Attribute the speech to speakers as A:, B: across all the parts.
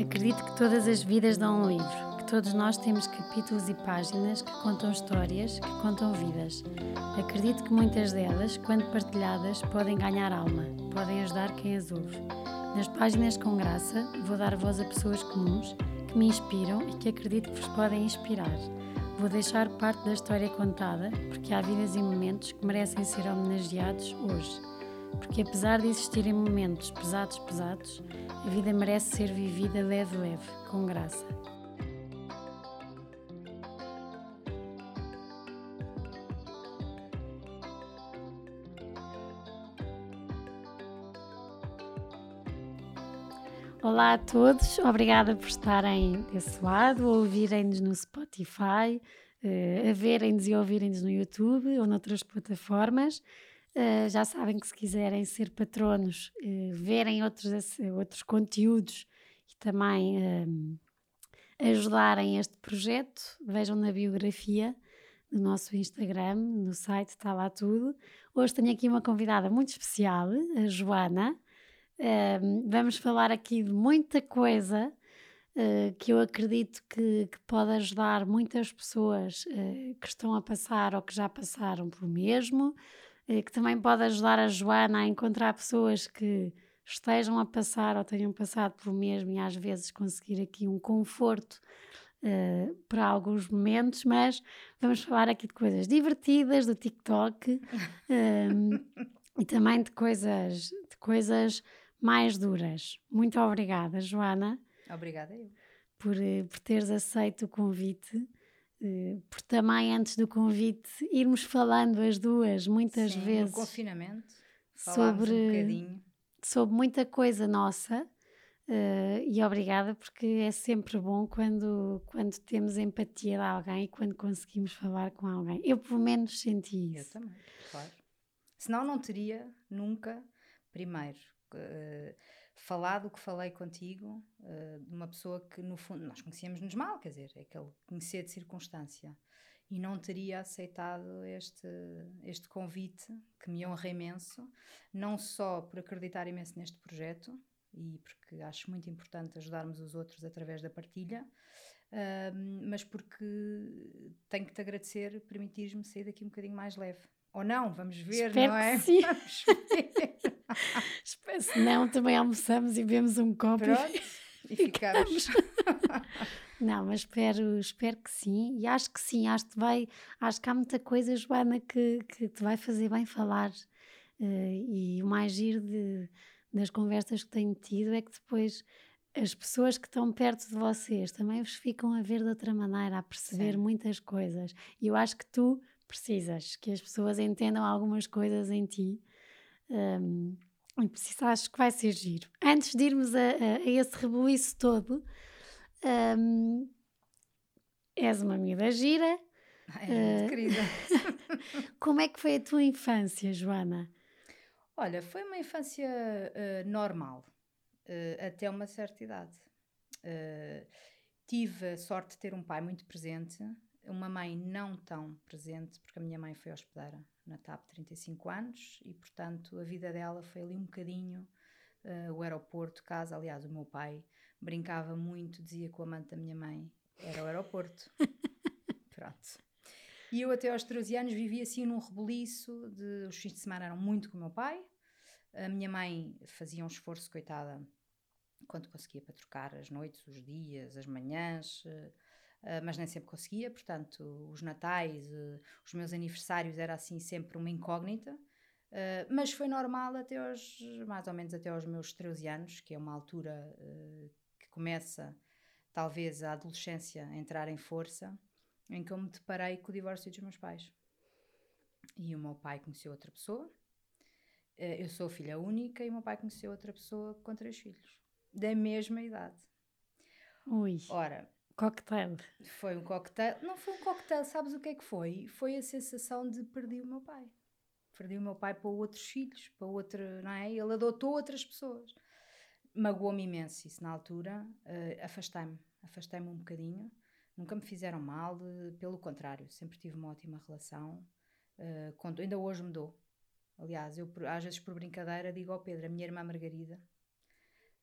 A: Acredito que todas as vidas dão um livro, que todos nós temos capítulos e páginas que contam histórias, que contam vidas. Acredito que muitas delas, quando partilhadas, podem ganhar alma, podem ajudar quem as ouve. Nas páginas com graça, vou dar voz a pessoas comuns que me inspiram e que acredito que vos podem inspirar. Vou deixar parte da história contada, porque há vidas e momentos que merecem ser homenageados hoje. Porque apesar de existirem momentos pesados, pesados, a vida merece ser vivida leve, leve, com graça. Olá a todos, obrigada por estarem desse lado, ouvirem-nos no Spotify, uh, a verem-nos e ouvirem-nos no YouTube ou noutras plataformas. Uh, já sabem que se quiserem ser patronos, uh, verem outros, outros conteúdos e também ajudarem este projeto, vejam na biografia do nosso Instagram, no site está lá tudo. Hoje tenho aqui uma convidada muito especial, a Joana. Vamos falar aqui de muita coisa que eu acredito que, que, pode ajudar muitas pessoas que estão a passar ou que já passaram pelo mesmo eh, que também pode ajudar a Joana a encontrar pessoas que estejam a passar ou tenham passado pelo mesmo e às vezes conseguir aqui um conforto uh, para alguns momentos, mas vamos falar aqui de coisas divertidas do TikTok um, e também de coisas, de coisas mais duras. Muito obrigada, Joana.
B: Obrigada eu.
A: Por, eh, por teres aceito o convite. Eh, por também antes do convite irmos falando as duas muitas
B: Sim,
A: vezes
B: no confinamento sobre um bocadinho.
A: sobre muita coisa nossa uh, e obrigada porque é sempre bom quando quando temos empatia de alguém e quando conseguimos falar com alguém eu pelo menos senti
B: isso eu também claro senão não teria nunca primeiro uh, falado o que falei contigo uh, de uma pessoa que, no fundo, nós conhecíamos-nos mal, quer dizer, é aquele conhecer de circunstância. E não teria aceitado este, este convite, que me honra imenso, não só por acreditar imenso neste projeto, e porque acho muito importante ajudarmos os outros através da partilha, uh, mas porque tenho que te agradecer, permitir-me sair daqui um bocadinho mais leve. Ou não, vamos ver,
A: Espero
B: não é?
A: Sim. Vamos ver. Se não, também almoçamos e bebemos um copo
B: Pronto, e, e ficamos.
A: não, mas espero, espero que sim. E acho que sim, acho que, vai, acho que há muita coisa, Joana, que, que te vai fazer bem falar. Uh, e o mais giro de, das conversas que tenho tido é que depois as pessoas que estão perto de vocês também vos ficam a ver de outra maneira, a perceber Sim. muitas coisas. E eu acho que tu precisas que as pessoas entendam algumas coisas em ti. Um, e acho que vai ser giro. Antes de irmos a, a, a esse rebuliço todo, um, és uma miúda gira.
B: Ai, é muito uh, querida.
A: como é que foi a tua infância, Joana?
B: Olha, foi uma infância uh, normal, uh, até uma certa idade. tive a sorte de ter um pai muito presente, uma mãe não tão presente, porque a minha mãe foi hospedeira na TAP 35 anos e, portanto, a vida dela foi ali um bocadinho uh, o aeroporto, casa. Aliás, o meu pai brincava muito, dizia que o amante da minha mãe era o aeroporto. Pronto. E eu, até aos 13 anos, vivia assim num rebuliço. De, os fins de semana eram muito com o meu pai. A minha mãe fazia um esforço, coitada, quando conseguia para trocar as noites, os dias, as manhãs. Uh, mas nem sempre conseguia, portanto, os natais, uh, os meus aniversários era assim sempre uma incógnita. Uh, mas foi normal até aos, mais ou menos até aos meus 13 anos, que é uma altura que começa talvez a adolescência a entrar em força, em que eu me deparei com o divórcio dos meus pais. E o meu pai conheceu outra pessoa, eu sou filha única e o meu pai conheceu outra pessoa com três filhos, da mesma idade.
A: Ui.
B: Ora,
A: Cocktail.
B: Foi um cocktail. Não foi um cocktail, sabes o que é que foi? Foi a sensação de perdi o meu pai. Perdi o meu pai para outros filhos, para outra, não é? Ele adotou outras pessoas. Magoou-me imenso isso na altura. Uh, afastei-me, afastei-me um bocadinho. Nunca me fizeram mal, pelo contrário, sempre tive uma ótima relação. Uh, ainda hoje me dou. Aliás, eu às vezes por brincadeira digo ao Pedro, a minha irmã Margarida,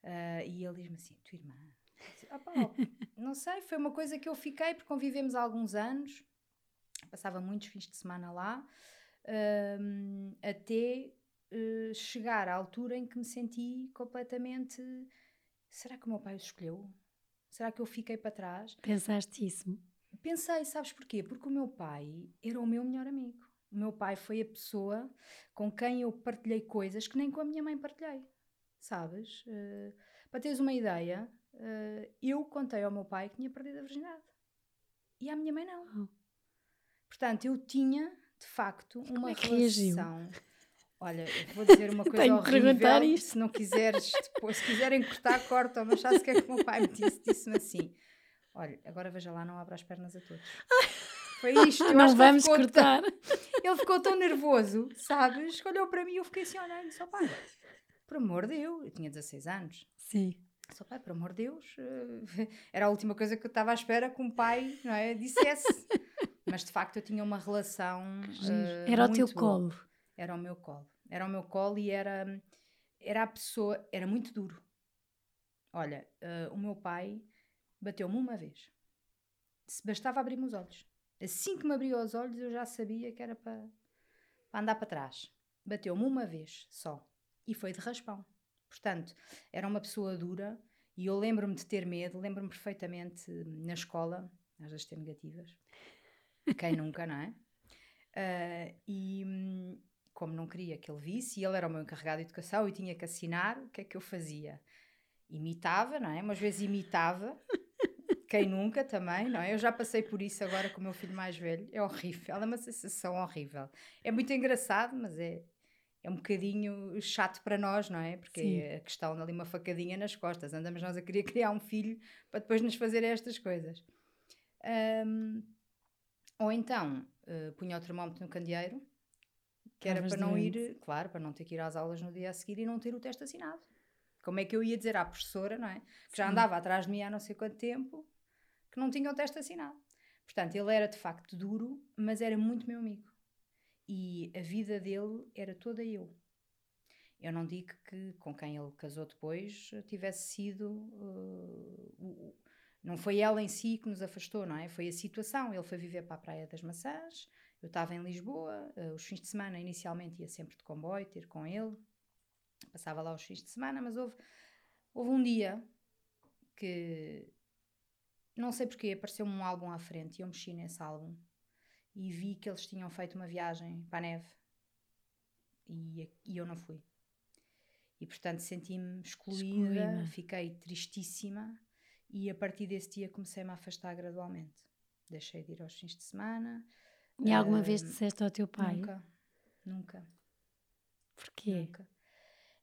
B: uh, e ele diz-me assim: tua irmã? Não sei, foi uma coisa que eu fiquei porque convivemos há alguns anos, passava muitos fins de semana lá, uh, até uh, chegar à altura em que me senti completamente. Será que o meu pai o escolheu? Será que eu fiquei para trás?
A: Pensaste isso?
B: Pensei, sabes porquê? Porque o meu pai era o meu melhor amigo. O meu pai foi a pessoa com quem eu partilhei coisas que nem com a minha mãe partilhei. Sabes? Uh, para teres uma ideia, uh, eu contei ao meu pai que tinha perdido a virgindade. E à minha mãe não. Portanto, eu tinha, de facto, uma é relação. Reagiu? Olha, vou dizer uma coisa Tenho horrível. Se não quiseres, depois, se quiserem cortar, cortam. Mas sabe o que é que o meu pai me disse? Disse-me assim: Olha, agora veja lá, não abra as pernas a todos. Foi isto. Eu
A: não vamos cortar.
B: Tão, ele ficou tão nervoso, sabes? Olhou para mim e eu fiquei assim, olhando, só pai, por amor de Deus, eu tinha 16 anos.
A: Sim.
B: Só pai, por amor de Deus, uh, era a última coisa que eu estava à espera que um pai não é, dissesse. Mas de facto eu tinha uma relação. Uh,
A: era o teu colo.
B: Era o meu colo. Era o meu colo e era, era a pessoa. Era muito duro. Olha, uh, o meu pai bateu-me uma vez. Se bastava abrir-me os olhos. Assim que me abriu os olhos, eu já sabia que era para, para andar para trás. Bateu-me uma vez só e foi de raspão. Portanto, era uma pessoa dura e eu lembro-me de ter medo, lembro-me perfeitamente na escola, às vezes ter negativas, quem nunca, não é? Uh, e hum, como não queria que ele visse, e ele era o meu encarregado de educação e tinha que assinar, o que é que eu fazia? Imitava, não é? Umas vezes imitava quem nunca também, não é? Eu já passei por isso agora com o meu filho mais velho. É horrível, é uma sensação horrível. É muito engraçado, mas é, é um bocadinho chato para nós, não é? Porque Sim. é a questão ali uma facadinha nas costas. Andamos nós a querer criar um filho para depois nos fazer estas coisas. Um, ou então, uh, punha o termómetro no candeeiro, que era para não ir, claro, para não ter que ir às aulas no dia a seguir e não ter o teste assinado. Como é que eu ia dizer à professora, não é? Que já andava atrás de mim há não sei quanto tempo, que não tinha o teste assinado. Portanto, ele era de facto duro, mas era muito meu amigo. E a vida dele era toda eu. Eu não digo que com quem ele casou depois tivesse sido. Uh, não foi ela em si que nos afastou, não é? Foi a situação. Ele foi viver para a Praia das Maçãs, eu estava em Lisboa, uh, os fins de semana inicialmente ia sempre de comboio ter com ele, passava lá os fins de semana, mas houve, houve um dia que não sei porquê, apareceu-me um álbum à frente e eu mexi nesse álbum e vi que eles tinham feito uma viagem para a neve e, e eu não fui. E portanto senti-me excluída, fiquei tristíssima e a partir desse dia comecei-me a afastar gradualmente. Deixei de ir aos fins de semana.
A: E alguma uh, vez disseste ao teu pai?
B: Nunca, nunca.
A: Porquê?
B: Nunca.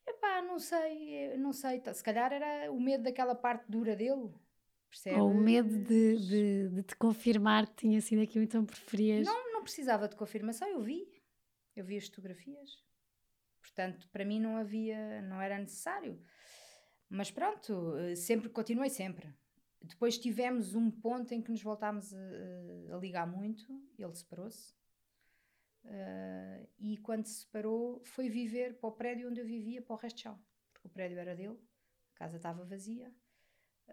B: Epá, não sei, não sei. Se calhar era o medo daquela parte dura dele
A: Ou o medo de, de, de, te confirmar que tinha sido aquilo, então preferias.
B: Não, não precisava de confirmação, eu vi. Eu vi as fotografias. Portanto, para mim não havia, não era necessário. Mas pronto, eh, sempre, continuei sempre. Depois tivemos um ponto em que nos voltámos a, a ligar muito, ele separou-se. Uh, e quando se separou, foi viver para o prédio onde eu vivia, para o resto de chão. Porque o prédio era dele, a casa estava vazia.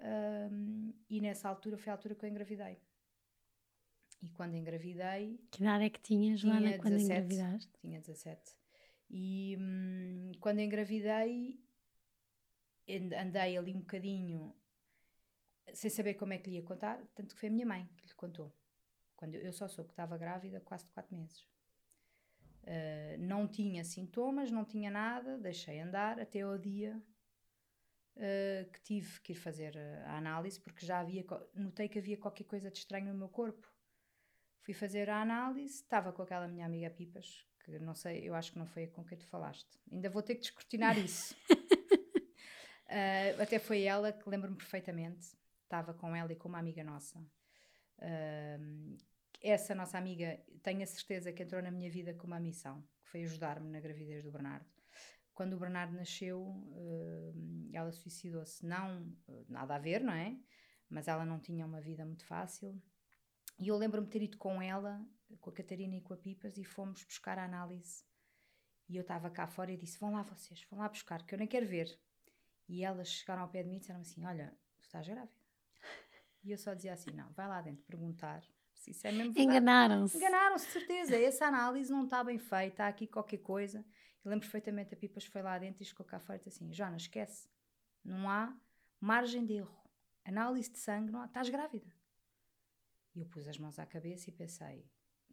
B: Um, e nessa altura foi a altura que eu engravidei. E quando engravidei.
A: Que idade é que tinhas, Joana, tinha quando 17, engravidaste?
B: Tinha 17. E hum, quando engravidei, andei ali um bocadinho sem saber como é que lhe ia contar, tanto que foi a minha mãe que lhe contou. Quando eu, eu só soube que estava grávida quase de 4 meses. Uh, não tinha sintomas, não tinha nada, deixei andar até ao dia uh, que tive que ir fazer a análise porque já havia, notei que havia qualquer coisa de estranho no meu corpo. Fui fazer a análise, estava com aquela minha amiga Pipas, que não sei, eu acho que não foi com quem tu falaste. Ainda vou ter que descortinar isso. uh, até foi ela que lembro-me perfeitamente. Estava com ela e com uma amiga nossa. Uh, essa nossa amiga, tenho a certeza que entrou na minha vida com uma missão, que foi ajudar-me na gravidez do Bernardo quando o Bernardo nasceu, uh, ela suicidou-se. Não, uh, nada a ver, não é? Mas ela não tinha uma vida muito fácil. E eu lembro-me ter ido com ela, com a Catarina e com a Pipas, e fomos buscar a análise. E eu estava cá fora e disse: Vão lá vocês, vão lá buscar, que eu nem quero ver. E elas chegaram ao pé de mim e disseram assim: Olha, tu estás grávida. E eu só dizia assim: Não, vai lá dentro perguntar se isso é mesmo
A: Enganaram-se.
B: Enganaram-se, de certeza. Essa análise não está bem feita, há aqui qualquer coisa. Lembro perfeitamente, a Pipas foi lá dentro e ficou cá fora e disse assim: Joana, esquece, não há margem de erro. Análise de sangue, não há, estás grávida. E eu pus as mãos à cabeça e pensei: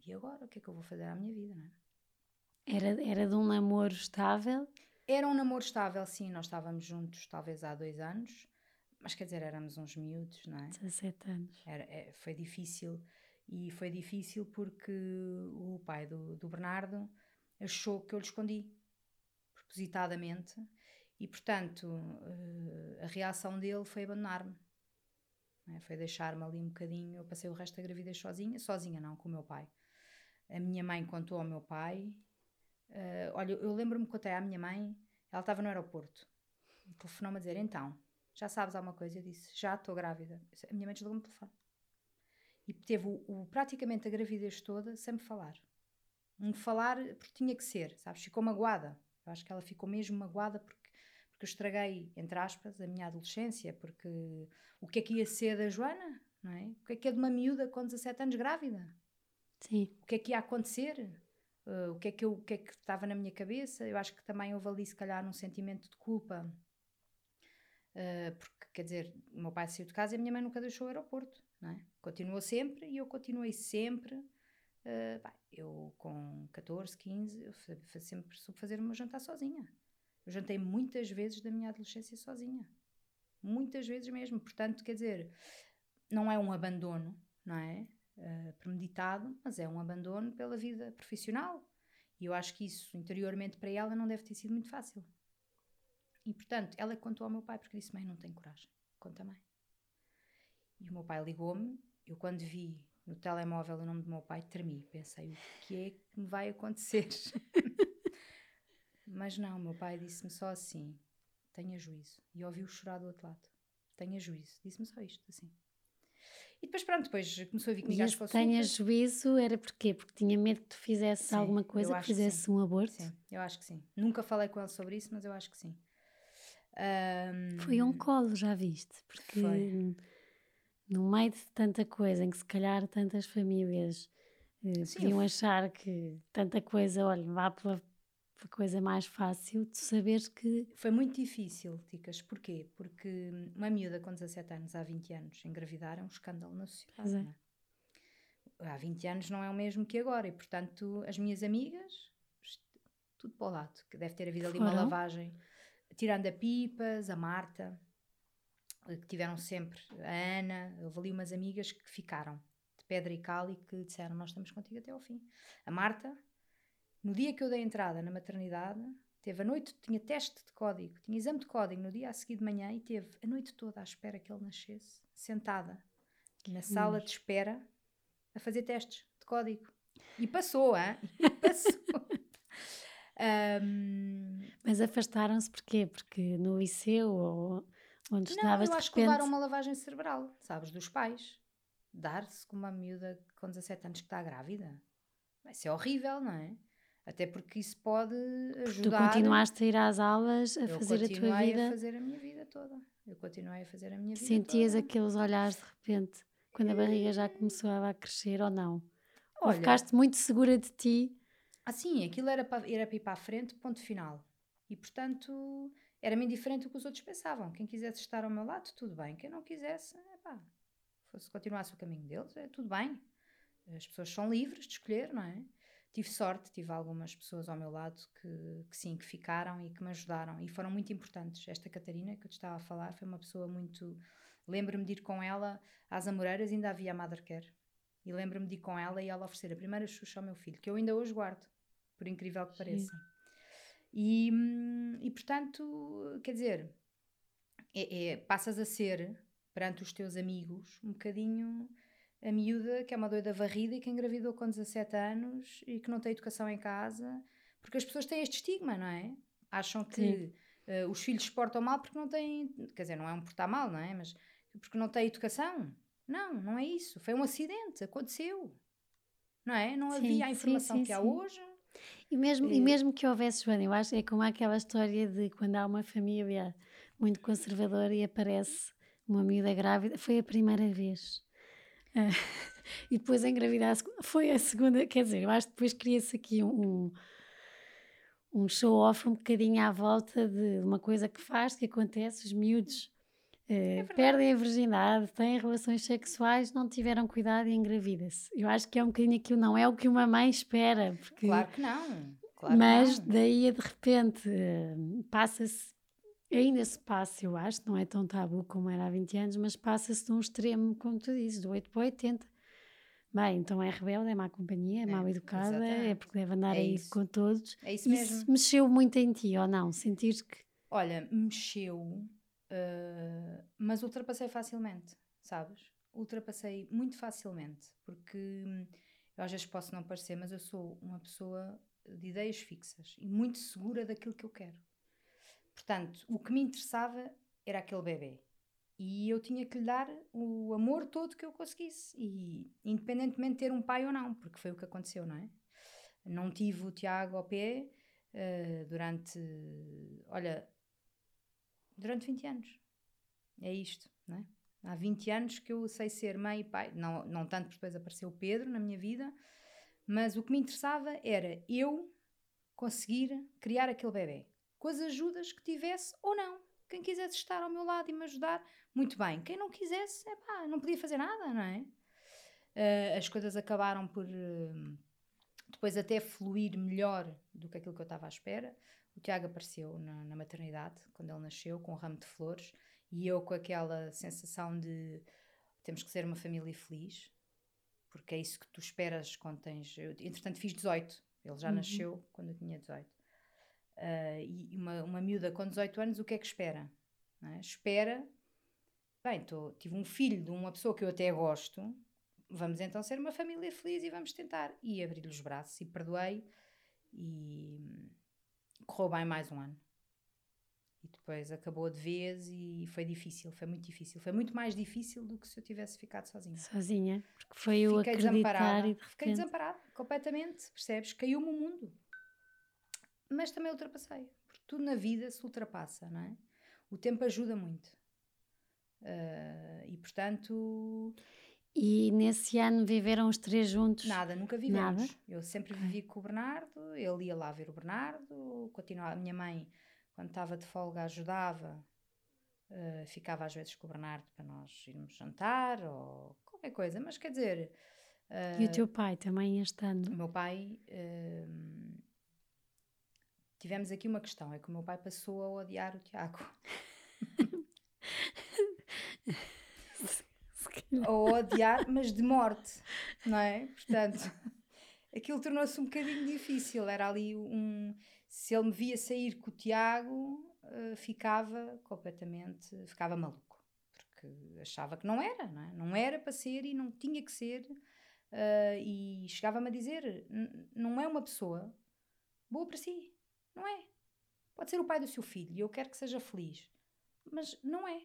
B: e agora? O que é que eu vou fazer à minha vida, não é?
A: Era, era de um namoro estável?
B: Era um namoro estável, sim. Nós estávamos juntos talvez há dois anos, mas quer dizer, éramos uns miúdos, não é?
A: 17 anos.
B: Era, é, foi difícil. E foi difícil porque o pai do, do Bernardo achou que eu lhe escondi, propositadamente, e portanto uh, a reação dele foi abandonar-me. É? Foi deixar-me ali um bocadinho. Eu passei o resto da gravidez sozinha, sozinha não, com o meu pai. A minha mãe contou ao meu pai Uh, olha, eu lembro-me que contei à minha mãe, ela estava no aeroporto, telefonou-me a dizer: Então, já sabes alguma coisa? Eu disse: Já estou grávida. A minha mãe desligou-me o telefone. E teve o, o, praticamente a gravidez toda sem me falar. Um falar porque tinha que ser, sabes? Ficou magoada. Eu acho que ela ficou mesmo magoada porque, porque eu estraguei, entre aspas, a minha adolescência. Porque o que é que ia ser da Joana? Não é? O que é que é de uma miúda com 17 anos grávida?
A: Sim.
B: O que é que ia acontecer? Uh, o que é que eu, o que é que estava na minha cabeça? Eu acho que também houve ali, se calhar, um sentimento de culpa, uh, porque quer dizer, o meu pai saiu de casa e a minha mãe nunca deixou o aeroporto, não é? Continuou sempre e eu continuei sempre. Bem, eu com 14, 15, eu sempre soube fazer o meu jantar sozinha. Eu jantei muitas vezes da minha adolescência sozinha. Muitas vezes mesmo. Portanto, quer dizer, não é um abandono, não é? uh, premeditado, mas é um abandono pela vida profissional. E eu acho que isso, interiormente, para ela não deve ter sido muito fácil. E, portanto, ela contou ao meu pai, porque disse: Mãe, não tem coragem, conta mãe. E o meu pai ligou-me. Eu, quando vi no telemóvel o nome do meu pai, tremi. Pensei: o que é que me vai acontecer? Mas não, meu pai disse-me só assim: tenha juízo. E ouviu chorar do outro lado: tenha juízo. Disse-me só isto, assim. E depois, pronto, depois começou a vir comigo às
A: consultas. tenha juízo era porquê? Porque tinha medo que tu fizesse sim, alguma coisa, que fizesse
B: que
A: um aborto?
B: Sim, eu acho que sim. Nunca falei com ele sobre isso, mas eu acho que sim.
A: Um, Foi um colo, já viste? Porque foi. No meio de tanta coisa, em que se calhar tantas famílias eh, podiam achar que tanta coisa, olha, vá pela a coisa mais fácil de saberes que.
B: Foi muito difícil, Ticas. Porquê? Porque uma miúda com 17 anos, há 20 anos, engravidar é um escândalo na sociedade. É. É? Há 20 anos não é o mesmo que agora. E, portanto, as minhas amigas, tudo para o lado, que deve ter havido ali Foram? uma lavagem. Tirando a Pipas, a Marta, que tiveram sempre, a Ana, houve ali umas amigas que ficaram de pedra e cal e que disseram: Nós estamos contigo até ao fim. A Marta no dia que eu dei entrada na maternidade, teve a noite, tinha teste de código, tinha exame de código no dia a seguir de manhã e teve a noite toda à espera que ele nascesse, sentada na sala de espera a fazer testes de código. E passou, hein? E passou.
A: um... Mas afastaram-se porquê? Porque no liceu ou onde
B: não, estavas eu acho repente... que levaram uma lavagem cerebral, sabes, dos pais. Dar-se com uma miúda com 17 anos que está grávida. Vai ser horrível, não é? Até porque isso pode ajudar.
A: Tu continuaste a ir às aulas, a eu fazer a tua vida.
B: a fazer a minha vida toda. Eu continuei a fazer a minha vida
A: Sentias toda. aqueles olhares de repente, quando a barriga já começou a crescer ou não? Olha, ou ficaste muito segura de ti?
B: Ah, sim, aquilo era para, era para ir para a frente, ponto final. E portanto, era-me indiferente o que os outros pensavam. Quem quisesse estar ao meu lado, tudo bem. Quem não quisesse, epá, fosse continuasse o caminho deles, é tudo bem. As pessoas são livres de escolher, não é? tive sorte, tive algumas pessoas ao meu lado que, que, sim, que ficaram e que me ajudaram e foram muito importantes. Esta Catarina que eu te estava a falar foi uma pessoa muito. Lembro-me de ir com ela às Amoreiras, ainda havia a Mother Care. E lembro-me de ir com ela e ela oferecer a primeira Xuxa ao meu filho, que eu ainda hoje guardo, por incrível que pareça. E, e portanto, quer dizer, é, é, passas a ser, perante os teus amigos, um bocadinho a miúda que é uma doida varrida e que engravidou com 17 anos e que não tem educação em casa, porque as pessoas têm este estigma, não é? Acham que uh, os filhos se portam mal porque não têm, quer dizer, não é um portar mal, não é? Mas porque não têm educação. Não, não é isso. Foi um acidente, aconteceu. Não é? Não sim, havia a informação sim, sim, que há hoje.
A: E mesmo, e mesmo que houvesse, Joana, eu acho que é como aquela história de quando há uma família muito conservadora e aparece uma miúda grávida, foi a primeira vez. Uh, e depois engravidar foi a segunda, quer dizer, eu acho que depois cria-se aqui um, um show-off um bocadinho à volta de uma coisa que faz, que acontece, os miúdos é perdem a virgindade, têm relações sexuais, não tiveram cuidado e engravida-se. Eu acho que é um bocadinho aquilo, não é o que uma mãe espera. Porque,
B: claro que não. Claro
A: mas
B: que não.
A: daí de repente uh, passa-se ainda se passa, eu acho, não é tão tabu como era há 20 anos, mas passa-se de um extremo, como tu dizes, do 8 para 80. Bem, então é rebelde, é má companhia, é, é mal educada, exatamente. é porque deve andar é aí isso. com todos.
B: É isso mesmo. Isso
A: mexeu muito em ti, ou não? Sentir que.
B: Olha, mexeu, uh, mas ultrapassei facilmente, sabes? Ultrapassei muito facilmente, porque eu às vezes posso não parecer, mas eu sou uma pessoa de ideias fixas e muito segura daquilo que eu quero. Portanto, o que me interessava era aquele bebê. E eu tinha que lhe dar o amor todo que eu conseguisse. E independentemente de ter um pai ou não, porque foi o que aconteceu, não é? Não tive o Tiago ao pé uh, durante, olha, durante 20 anos. É isto, não é? Há 20 anos que eu sei ser mãe e pai. Não, não tanto porque depois apareceu o Pedro na minha vida, mas o que me interessava era eu conseguir criar aquele bebê com as ajudas que tivesse ou não. Quem quisesse estar ao meu lado e me ajudar, muito bem. Quem não quisesse, epá, não podia fazer nada, não é? Uh, as coisas acabaram por uh, depois até fluir melhor do que aquilo que eu estava à espera. O Tiago apareceu na, na, maternidade, quando ele nasceu, com um ramo de flores, e eu com aquela sensação de temos que ser uma família feliz, porque é isso que tu esperas quando tens. Eu, entretanto, fiz 18, ele já uhum. nasceu quando eu tinha 18. Uh, e uma, uma miúda com 18 anos, o que é que espera? É? Espera, bem, tô, tive um filho de uma pessoa que eu até gosto, vamos então ser uma família feliz e vamos tentar. E abri-lhe os braços e perdoei e correu bem mais um ano. E depois acabou de vez e foi difícil, foi muito difícil. Foi muito mais difícil do que se eu tivesse ficado sozinha.
A: Sozinha, porque foi o Fiquei desamparada. De
B: Fiquei desamparada, completamente, percebes? Caiu-me o mundo mas também ultrapassei. Porque tudo na vida se ultrapassa, não é? O tempo ajuda muito. Uh, e portanto.
A: E nesse ano viveram os três juntos?
B: Nada, nunca vivemos. Nada? Eu sempre vivi com o Bernardo, ele ia lá ver o Bernardo, continuava. A minha mãe, quando estava de folga, ajudava, uh, ficava às vezes com o Bernardo para nós irmos jantar ou qualquer coisa, mas quer dizer.
A: Uh, e o teu pai também estando?
B: O meu pai tivemos aqui uma questão: é que o meu pai passou a odiar o Tiago. a odiar, mas de morte, não é? Portanto, aquilo tornou-se um bocadinho difícil. Era ali um. Se ele me via sair com o Tiago, uh, ficava completamente. ficava maluco. Porque achava que não era, não é? Não era para ser e não tinha que ser. Uh, e chegava-me a dizer: não é uma pessoa boa para si. Não é. Pode ser o pai do seu filho e eu quero que seja feliz. Mas não é.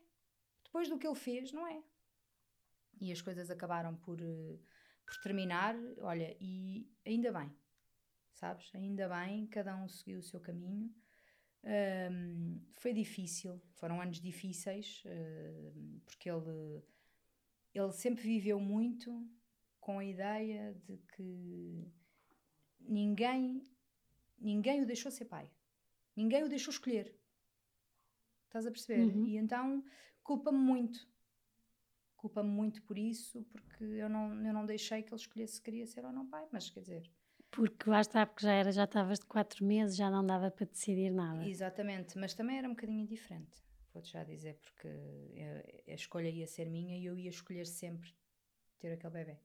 B: Depois do que ele fez, não é. E as coisas acabaram por, uh, por terminar. Olha, e ainda bem. Sabes? Ainda bem, cada um seguiu o seu caminho. Um, foi difícil, foram anos difíceis, uh, porque ele, ele sempre viveu muito com a ideia de que ninguém Ninguém o deixou ser pai. Ninguém o deixou escolher. Estás a perceber? Uhum. E então culpa-me muito. Culpa-me muito por isso, porque eu não, eu não deixei que ele escolhesse se queria ser ou não pai, mas quer dizer.
A: Porque lá está, porque já era, já estavas de quatro meses, já não dava para decidir nada.
B: Exatamente, mas também era um bocadinho diferente, vou-te já dizer, porque a, a escolha ia ser minha e eu ia escolher sempre ter aquele bebê.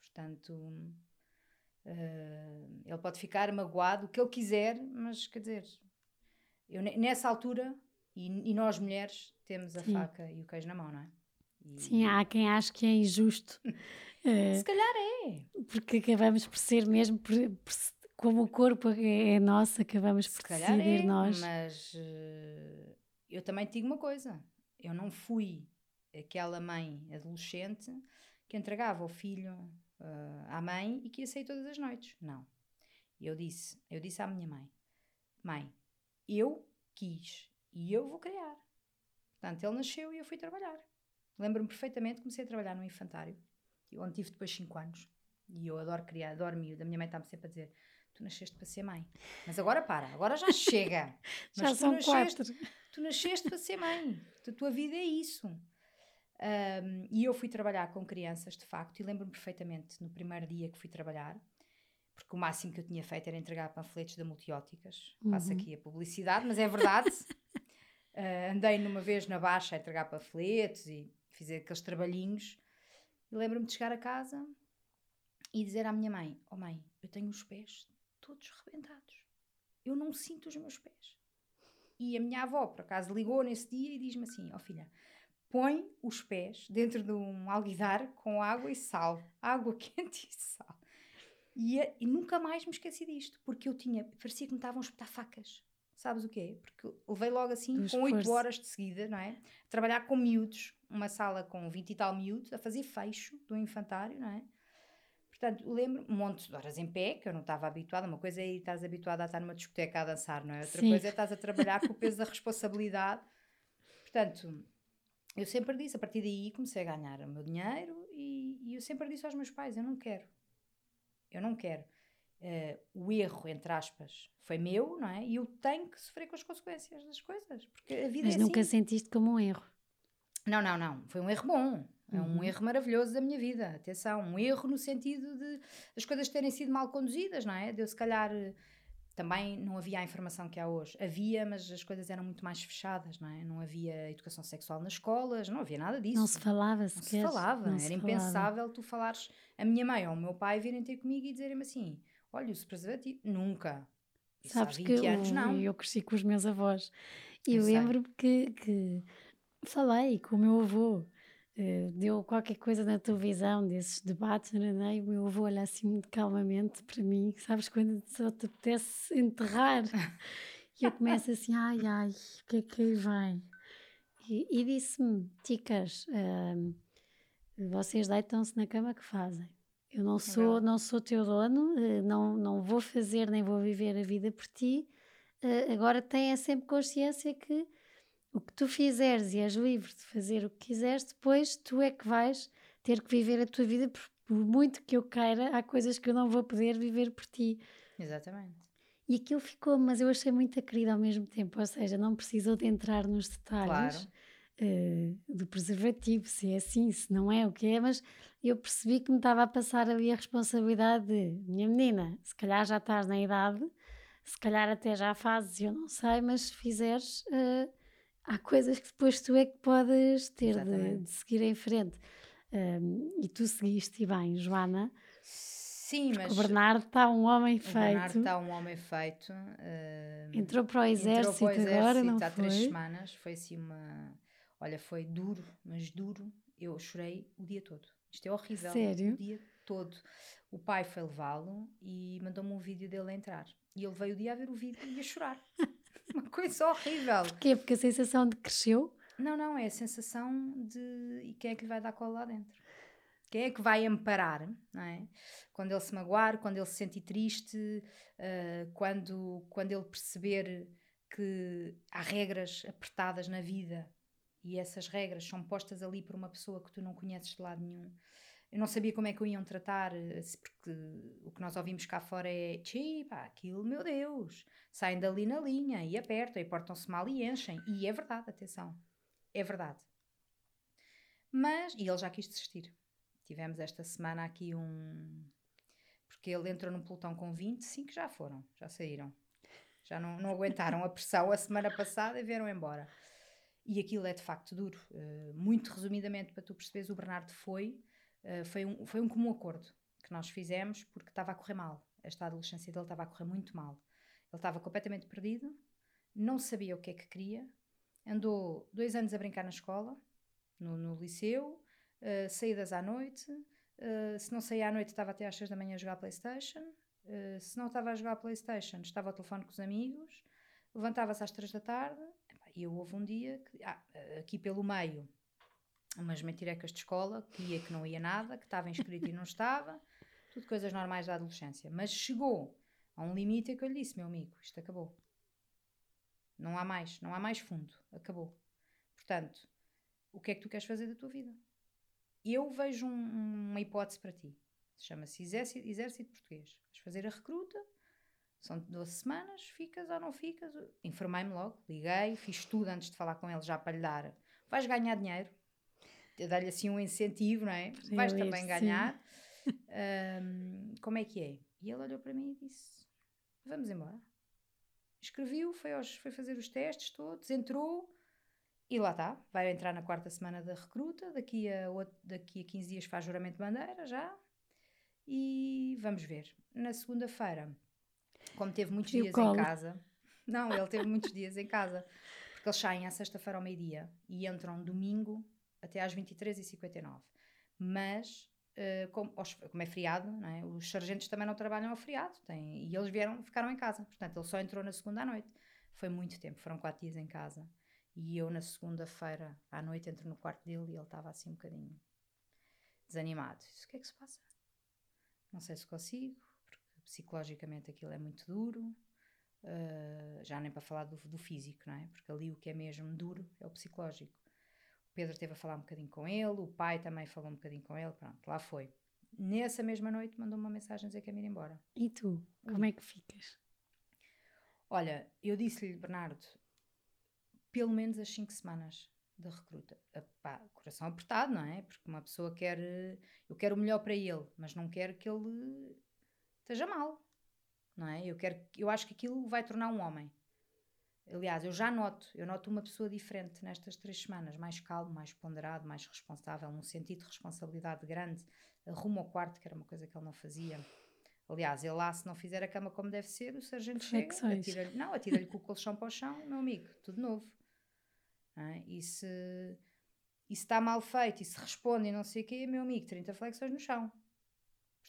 B: Portanto, Uh, ele pode ficar magoado, o que ele quiser, mas quer dizer, eu, nessa altura, e, e nós mulheres, temos a Sim. faca e o queijo na mão, não é?
A: E... Sim, há quem ache que é injusto.
B: Se calhar é.
A: Porque acabamos por ser mesmo, por, por, como o corpo é, é nosso, acabamos por Se decidir é, nós.
B: Mas uh, eu também te digo uma coisa: eu não fui aquela mãe adolescente que entregava o filho uh, à mãe e que ia sair todas as noites. Não. Eu disse, eu disse à minha mãe: Mãe, eu quis e eu vou criar. Portanto, ele nasceu e eu fui trabalhar. Lembro-me perfeitamente, comecei a trabalhar no infantário, onde tive depois 5 anos. E eu adoro criar, adoro miúda. A minha mãe está-me sempre a dizer: Tu nasceste para ser mãe. Mas agora para, agora já chega.
A: já
B: Mas
A: são
B: nasceste,
A: quatro.
B: Tu nasceste para ser mãe. A tua vida é isso. Um, e eu fui trabalhar com crianças, de facto, e lembro-me perfeitamente no primeiro dia que fui trabalhar, porque o máximo que eu tinha feito era entregar panfletos da Multióticas. Uhum. Faço aqui a publicidade, mas é verdade. uh, andei numa vez na Baixa a entregar panfletos e fiz aqueles trabalhinhos. E lembro-me de chegar a casa e dizer à minha mãe: Oh mãe, eu tenho os pés todos rebentados. Eu não sinto os meus pés. E a minha avó, por acaso, ligou nesse dia e diz-me assim: oh, filha, põe os pés dentro de um alguidar com água e sal, água quente e sal. E, e, nunca mais me esqueci disto, porque eu tinha, parecia que me estavam a espetar facas. Sabes o quê? Porque levei logo assim, com esforço. 8 horas de seguida, não é? A trabalhar com miúdos, uma sala com 20 e tal miúdos, a fazer fecho do infantário, não é? Portanto, lembro um monte de horas em pé, que eu não estava habituada. Uma coisa é estás habituada a estar numa discoteca a dançar, não é? Outra Sim. coisa é estás a trabalhar com o peso da responsabilidade. Portanto, eu sempre disse, a partir daí comecei a ganhar o meu dinheiro e, e eu sempre disse aos meus pais: eu não quero. Eu não quero. Uh, o erro, entre aspas, foi meu, não é? E eu tenho que sofrer com as consequências das coisas, porque a vida
A: Mas
B: é
A: nunca
B: assim.
A: sentiste como um erro?
B: Não, não, não. Foi um erro bom. É um uhum. erro maravilhoso da minha vida. Atenção, um erro no sentido de as coisas terem sido mal conduzidas, não é? De eu, se calhar, também não havia a informação que há hoje. Havia, mas as coisas eram muito mais fechadas, não é? Não havia educação sexual nas escolas, não havia nada disso.
A: Não se falava
B: sequer. Não se falava. Não Era se impensável falava. tu falares a minha mãe ou o meu pai virem ter comigo e dizerem-me assim: olha, o preservativo. Nunca.
A: Isso Sabes que anos, eu, não. eu cresci com os meus avós. E eu, eu lembro que, que falei com o meu avô. Uh, deu qualquer coisa na televisão desses debates, não é? E o meu avô olha assim muito calmamente para mim, sabes, quando só te apetece enterrar. e eu começo assim, ai, ai, o que é que aí vem? E, e disse-me, ticas, uh, vocês deitam-se na cama que fazem. Eu não sou, não sou teu dono, uh, não, não vou fazer nem vou viver a vida por ti. agora tenha sempre consciência que o que tu fizeres e és livre de fazer o que quiseres, depois tu é que vais ter que viver a tua vida, por, por muito que eu queira, há coisas que eu não vou poder viver por ti.
B: Exatamente.
A: E aquilo ficou, mas eu achei muito querida ao mesmo tempo, ou seja, não precisou de entrar nos detalhes claro. Uh, do preservativo, se é assim, se não é, o que é, mas eu percebi que me estava a passar ali a responsabilidade de, minha menina, se calhar já estás na idade, se calhar até já fazes, eu não sei, mas se fizeres, uh, há coisas que depois tu é que podes ter de, de, seguir em frente. Um, e tu seguiste bem, Joana.
B: Sim, mas.
A: O Bernardo está um homem feito.
B: O Bernardo está um homem feito. Uh,
A: entrou para o exército, para o exército agora, não há
B: foi? três semanas. Foi assim uma. Olha, foi duro, mas duro. Eu chorei o dia todo. Isto é horrível.
A: Sério?
B: O dia todo. O pai foi levá-lo e mandou-me um vídeo dele a entrar. E ele veio o dia a ver o vídeo e a chorar. Uma coisa horrível.
A: Porquê? Porque a sensação de cresceu?
B: Não, não, é a sensação de. E quem é que lhe vai dar cola lá dentro? Quem é que vai amparar, não é? Quando ele se magoar, quando ele se sentir triste, uh, quando, quando ele perceber que há regras apertadas na vida e essas regras são postas ali por uma pessoa que tu não conheces de lado nenhum eu não sabia como é que o iam tratar, eh, porque o que nós ouvimos cá fora é tchê, pá, aquilo, meu Deus, saem dali na linha e apertam e portam-se mal e enchem. E é verdade, atenção, é verdade. Mas, e ele já quis desistir. Tivemos esta semana aqui um. Porque ele entrou num pelotão com 25, já foram, já saíram. Já não, não aguentaram a pressão a semana passada e vieram embora. E aquilo é de facto duro. Uh, muito resumidamente, para tu perceberes, o Bernardo foi eh, foi, um, foi um comum acordo que nós fizemos porque estava a correr mal. Esta adolescência dele estava a correr muito mal. Ele estava completamente perdido, não sabia o que é que queria, andou dois anos a brincar na escola, no, no liceu, uh, saídas à noite. Uh, se não saía à noite, estava até às seis da manhã a jogar Playstation. Uh, se não estava a jogar Playstation, estava ao telefone com os amigos. Levantava-se às três da tarde. E eu houve um dia que, ah, aqui pelo meio, umas mentirecas de escola, que ia que não ia nada, que estava inscrito e não estava, tudo coisas normais da adolescência. Mas chegou Há um limite que eu lhe disse, meu amigo, isto acabou. Não há mais, não há mais fundo, acabou. Portanto, o que é que tu queres fazer da tua vida? Eu vejo um, uma hipótese para ti. Chama-se exército, exército Português. Vais fazer a recruta, são 12 semanas, ficas ou não ficas? Informei-me logo, liguei, fiz tudo antes de falar com ele já para lhe dar. Vais ganhar dinheiro, dar-lhe assim um incentivo, não é? Sim, Vais também ganhar. Um, como é que é? E ele olhou para mim e disse: Vamos embora. Escreviu, foi, aos, foi fazer os testes todos, entrou e lá está. Vai entrar na quarta semana da recruta. Daqui a, daqui a 15 dias faz juramento de bandeira já. E vamos ver. Na segunda-feira como teve muitos dias em casa. Não, ele teve muitos dias em casa. Porque eles saem à sexta-feira ao meio-dia e entram domingo até às 23h59. Mas, uh, como, como, é feriado, é? os sargentos também não trabalham ao feriado. Têm, e eles vieram, ficaram em casa. Portanto, ele só entrou na segunda à noite. Foi muito tempo, foram quatro dias em casa. E eu, na segunda-feira à noite, entro no quarto dele e ele estava assim um bocadinho desanimado. Disse, o que é que se passa? Não sei se consigo psicologicamente aquilo é muito duro, uh, já nem para falar do, do, físico, não é? Porque ali o que é mesmo duro é o psicológico. O Pedro teve a falar um bocadinho com ele, o pai também falou um bocadinho com ele, pronto, lá foi. Nessa mesma noite mandou uma mensagem a dizer que ia ir embora.
A: E tu, como é que ficas?
B: Olha, eu disse-lhe, Bernardo, pelo menos as 5 semanas da recruta. Pá, coração apertado, não é? Porque uma pessoa quer. Eu quero o melhor para ele, mas não quero que ele esteja mal, não é? Eu, quero, eu acho que aquilo vai tornar um homem. Aliás, eu já noto, eu noto uma pessoa diferente nestas três semanas, mais calmo, mais ponderado, mais responsável, um sentido de responsabilidade grande, arruma o quarto, que era uma coisa que ele não fazia. Aliás, ele lá, se não fizer a cama como deve ser, o sargento chega, atira-lhe, não, atira-lhe com o colchão para o chão, meu amigo, tudo novo. É? E se, e se está mal feito, e se responde e não sei o quê, meu amigo, 30 flexões no chão.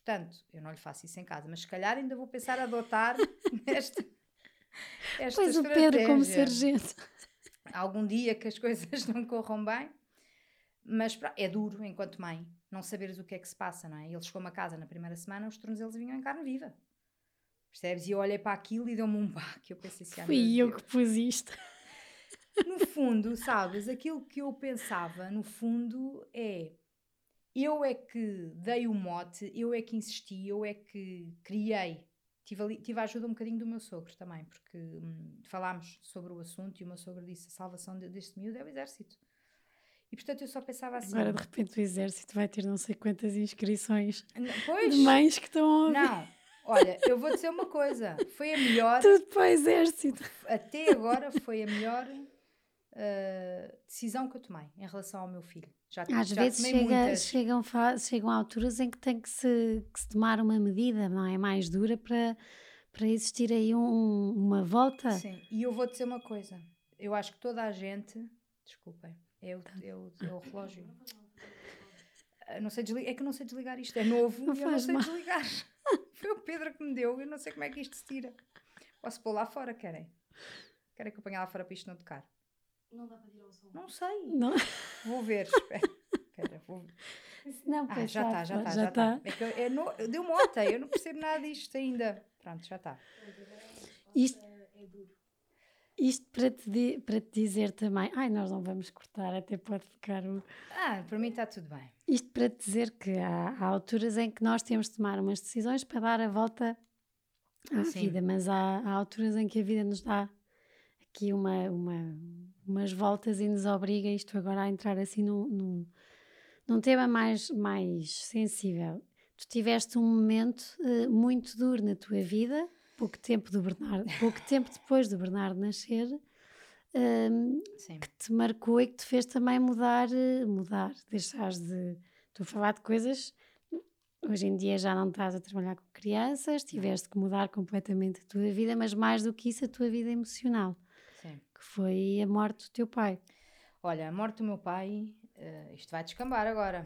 B: Portanto, eu não lhe faço isso em casa, mas se calhar ainda vou pensar a adotar esta, esta
A: pois o Pedro como sargento.
B: Algum dia que as coisas não corram bem, mas é duro enquanto mãe não saberes o que é que se passa, não é? Ele chegou-me a casa na primeira semana, os tornozelos vinham em carne viva. Percebes? E eu olhei para aquilo e deu-me um baque. Eu pensei assim,
A: ah, Fui eu que pus isto.
B: No fundo, sabes, aquilo que eu pensava, no fundo, é eu é que dei o mote, eu é que insisti, eu é que criei. Tive, ali, tive a ajuda um bocadinho do meu sogro também, porque hum, falámos sobre o assunto e o meu sogro disse: a salvação deste miúdo é o exército. E portanto eu só pensava assim.
A: Agora de repente o exército vai ter não sei quantas inscrições pois, de mães que estão a ouvir.
B: Não, olha, eu vou dizer uma coisa: foi a melhor.
A: Tudo para o exército.
B: Até agora foi a melhor uh, decisão que eu tomei em relação ao meu filho.
A: Já, Às já vezes chega, chegam, chegam alturas em que tem que se, que se tomar uma medida, não é? Mais dura para, para existir aí um, uma volta.
B: Sim, e eu vou dizer uma coisa: eu acho que toda a gente. Desculpem, é o, é o, é o relógio. Não sei desligar, é que eu não sei desligar isto, é novo não e eu não sei mal. desligar. Foi o Pedro que me deu, eu não sei como é que isto se tira. Posso pôr lá fora, querem? Querem que eu ponha lá fora para isto não tocar?
C: Não dá para tirar o som.
B: Não sei.
A: Não.
B: Vou ver. Espera, vou ver.
A: Não,
B: ah, já está, já está, já está. É que é no, deu mota, eu não percebo nada disto ainda. Pronto, já está.
A: Isto, isto para, te, para te dizer também. Ai, nós não vamos cortar, até pode ficar o.
B: Ah, para mim está tudo bem.
A: Isto para te dizer que há, há alturas em que nós temos de tomar umas decisões para dar a volta à Sim. vida, mas há, há alturas em que a vida nos dá aqui uma, uma, umas voltas e nos obriga isto agora a entrar assim num, num, num tema mais, mais sensível. Tu tiveste um momento uh, muito duro na tua vida, pouco tempo do Bernardo, pouco tempo depois do Bernardo nascer, uh, que te marcou e que te fez também mudar, uh, mudar, deixares de. Estou a falar de coisas. Hoje em dia já não estás a trabalhar com crianças, tiveste que mudar completamente a tua vida, mas mais do que isso, a tua vida emocional que foi a morte do teu pai.
B: Olha, a morte do meu pai, uh, isto vai descambar agora.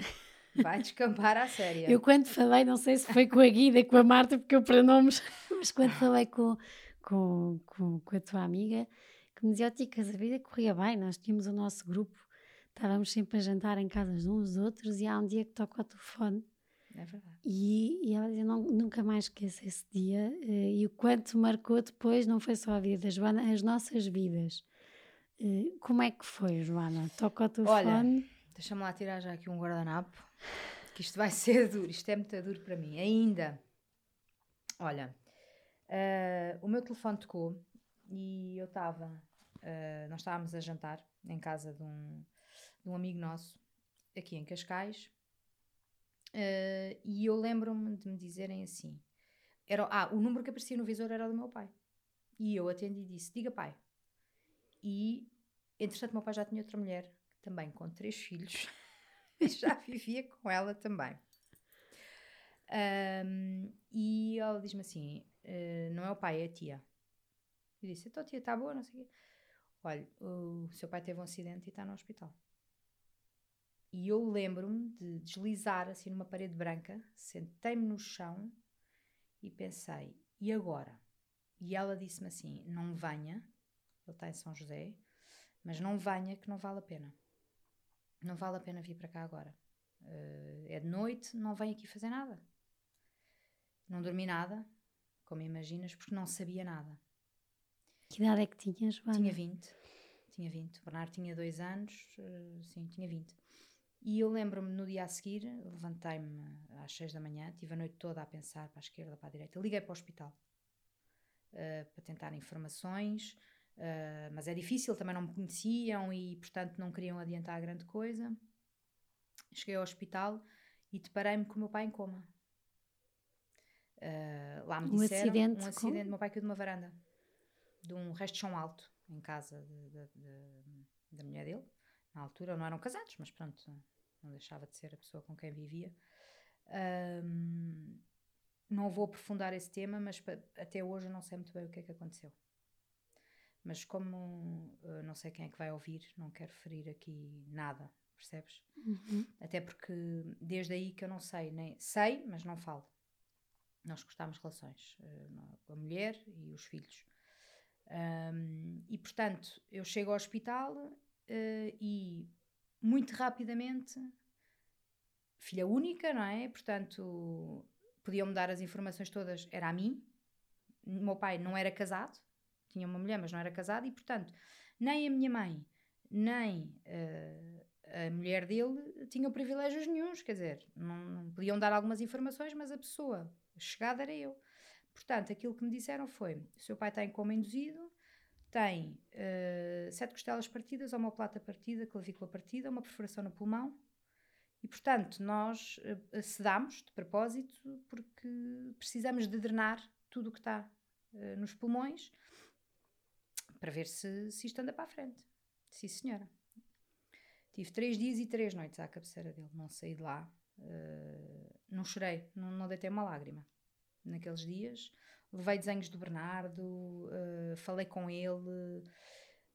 B: Vai descambar à séria.
A: Eu quando falei, não sei se foi com a Guida, com a Marta, porque eu para nomes, mas quando falei com, com, com, com a tua amiga, que me dizia, oh, Ticas, a vida corria bem, nós tínhamos o nosso grupo, estávamos sempre a jantar em casas uns dos outros e há um dia que toca o telefone
B: É verdade.
A: E, e ela dizia, não, nunca mais esqueço esse dia uh, e o quanto marcou depois, não foi só a vida da Joana, as nossas vidas. Uh, como é que foi, Joana? Toca o teu
B: Olha. Deixa-me lá tirar já aqui um guardanapo, que isto vai ser duro, isto é muito duro para mim. Ainda, olha, uh, o meu telefone tocou e eu estava, nós estávamos a jantar em casa de um, de um amigo nosso, aqui em Cascais, Uh, e eu lembro-me de me dizerem assim: era, ah, o número que aparecia no visor era do meu pai. E eu atendi e disse: Diga, pai. E, entretanto, meu pai já tinha outra mulher, também com três filhos, e já vivia com ela também. Um, e ela diz-me assim: uh, Não é o pai, é a tia. Eu disse: Então, tia, está boa, não sei o quê. Olha, o seu pai teve um acidente e está no hospital. E eu lembro-me de deslizar assim numa parede branca, sentei-me no chão e pensei: e agora? E ela disse-me assim: não venha, ele está em São José, mas não venha que não vale a pena. Não vale a pena vir para cá agora. Uh, é de noite, não venho aqui fazer nada. Não dormi nada, como imaginas, porque não sabia nada.
A: Que idade é que tinhas, Joana?
B: Tinha 20. Tinha 20. O Bernardo tinha dois anos, uh, sim, tinha 20. E eu lembro-me no dia a seguir, levantei-me às seis da manhã, tive a noite toda a pensar para a esquerda, para a direita, liguei para o hospital uh, para tentar informações, uh, mas é difícil, também não me conheciam e, portanto, não queriam adiantar grande coisa. Cheguei ao hospital e deparei-me com o meu pai em coma. Uh, lá me
A: um
B: disseram
A: acidente
B: um acidente, meu pai caiu de uma varanda, de um resto de chão alto, em casa de, de, de, da mulher dele. Na altura não eram casados, mas pronto, não deixava de ser a pessoa com quem vivia. Um, não vou aprofundar esse tema, mas até hoje eu não sei muito bem o que é que aconteceu. Mas como uh, não sei quem é que vai ouvir, não quero ferir aqui nada, percebes?
A: Uhum.
B: Até porque desde aí que eu não sei, nem sei, mas não falo. Nós cortámos relações uh, com a mulher e os filhos. Um, e portanto, eu chego ao hospital uh, e muito rapidamente, filha única, não é? Portanto, podiam-me dar as informações todas, era a mim. O meu pai não era casado, tinha uma mulher, mas não era casado, e portanto, nem a minha mãe, nem uh, a mulher dele tinham privilégios nenhums, quer dizer, não, não, podiam dar algumas informações, mas a pessoa chegada era eu. Portanto, aquilo que me disseram foi: o seu pai está em coma induzido, tem uh, sete costelas partidas, omoplata partida, clavícula partida, uma perfuração no pulmão. E, portanto, nós uh, sedamos de propósito porque precisamos de drenar tudo o que está uh, nos pulmões para ver se, se isto anda para a frente. Sim, senhora. Tive três dias e três noites à cabeceira dele. Não saí de lá. Uh, não chorei, não, não deitei uma lágrima naqueles dias levei desenhos do Bernardo, falei com ele.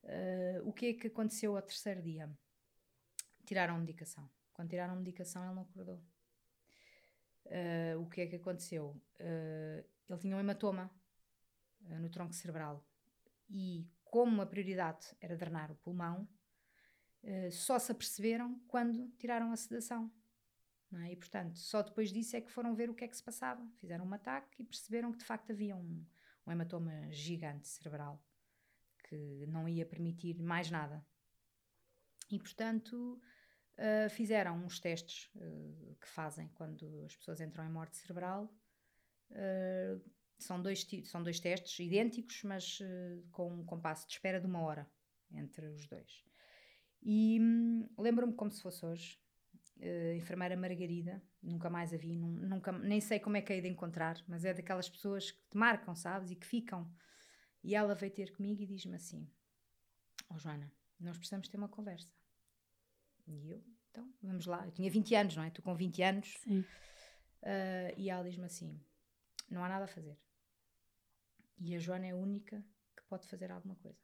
B: Uh, o que é que aconteceu ao terceiro dia? Tiraram medicação. Quando tiraram medicação, ele não acordou. Uh, o que é que aconteceu? ele tinha um hematoma no tronco cerebral e, como a prioridade era drenar o pulmão, só se aperceberam quando tiraram a sedação. É? E, portanto, só depois disso é que foram ver o que é que se passava. Fizeram um ataque e perceberam que de facto havia um, um hematoma gigante cerebral que não ia permitir mais nada. E, portanto, uh, fizeram uns testes uh, que fazem quando as pessoas entram em morte cerebral. Uh, são, dois, são dois testes idênticos, mas com um compasso de espera de uma hora entre os dois. E hum, lembro-me como se fosse hoje uh, enfermeira Margarida, nunca mais a vi, nunca, nem sei como é que é de encontrar, mas é daquelas pessoas que te marcam, sabes, e que ficam. E ela veio ter comigo e diz-me assim: Ó oh, Joana, nós precisamos ter uma conversa. E eu, então, vamos lá. Eu tinha 20 anos, não é? Tu com 20 anos.
A: Sim.
B: Uh, e ela diz-me assim: não há nada a fazer. E a Joana é a única que pode fazer alguma coisa,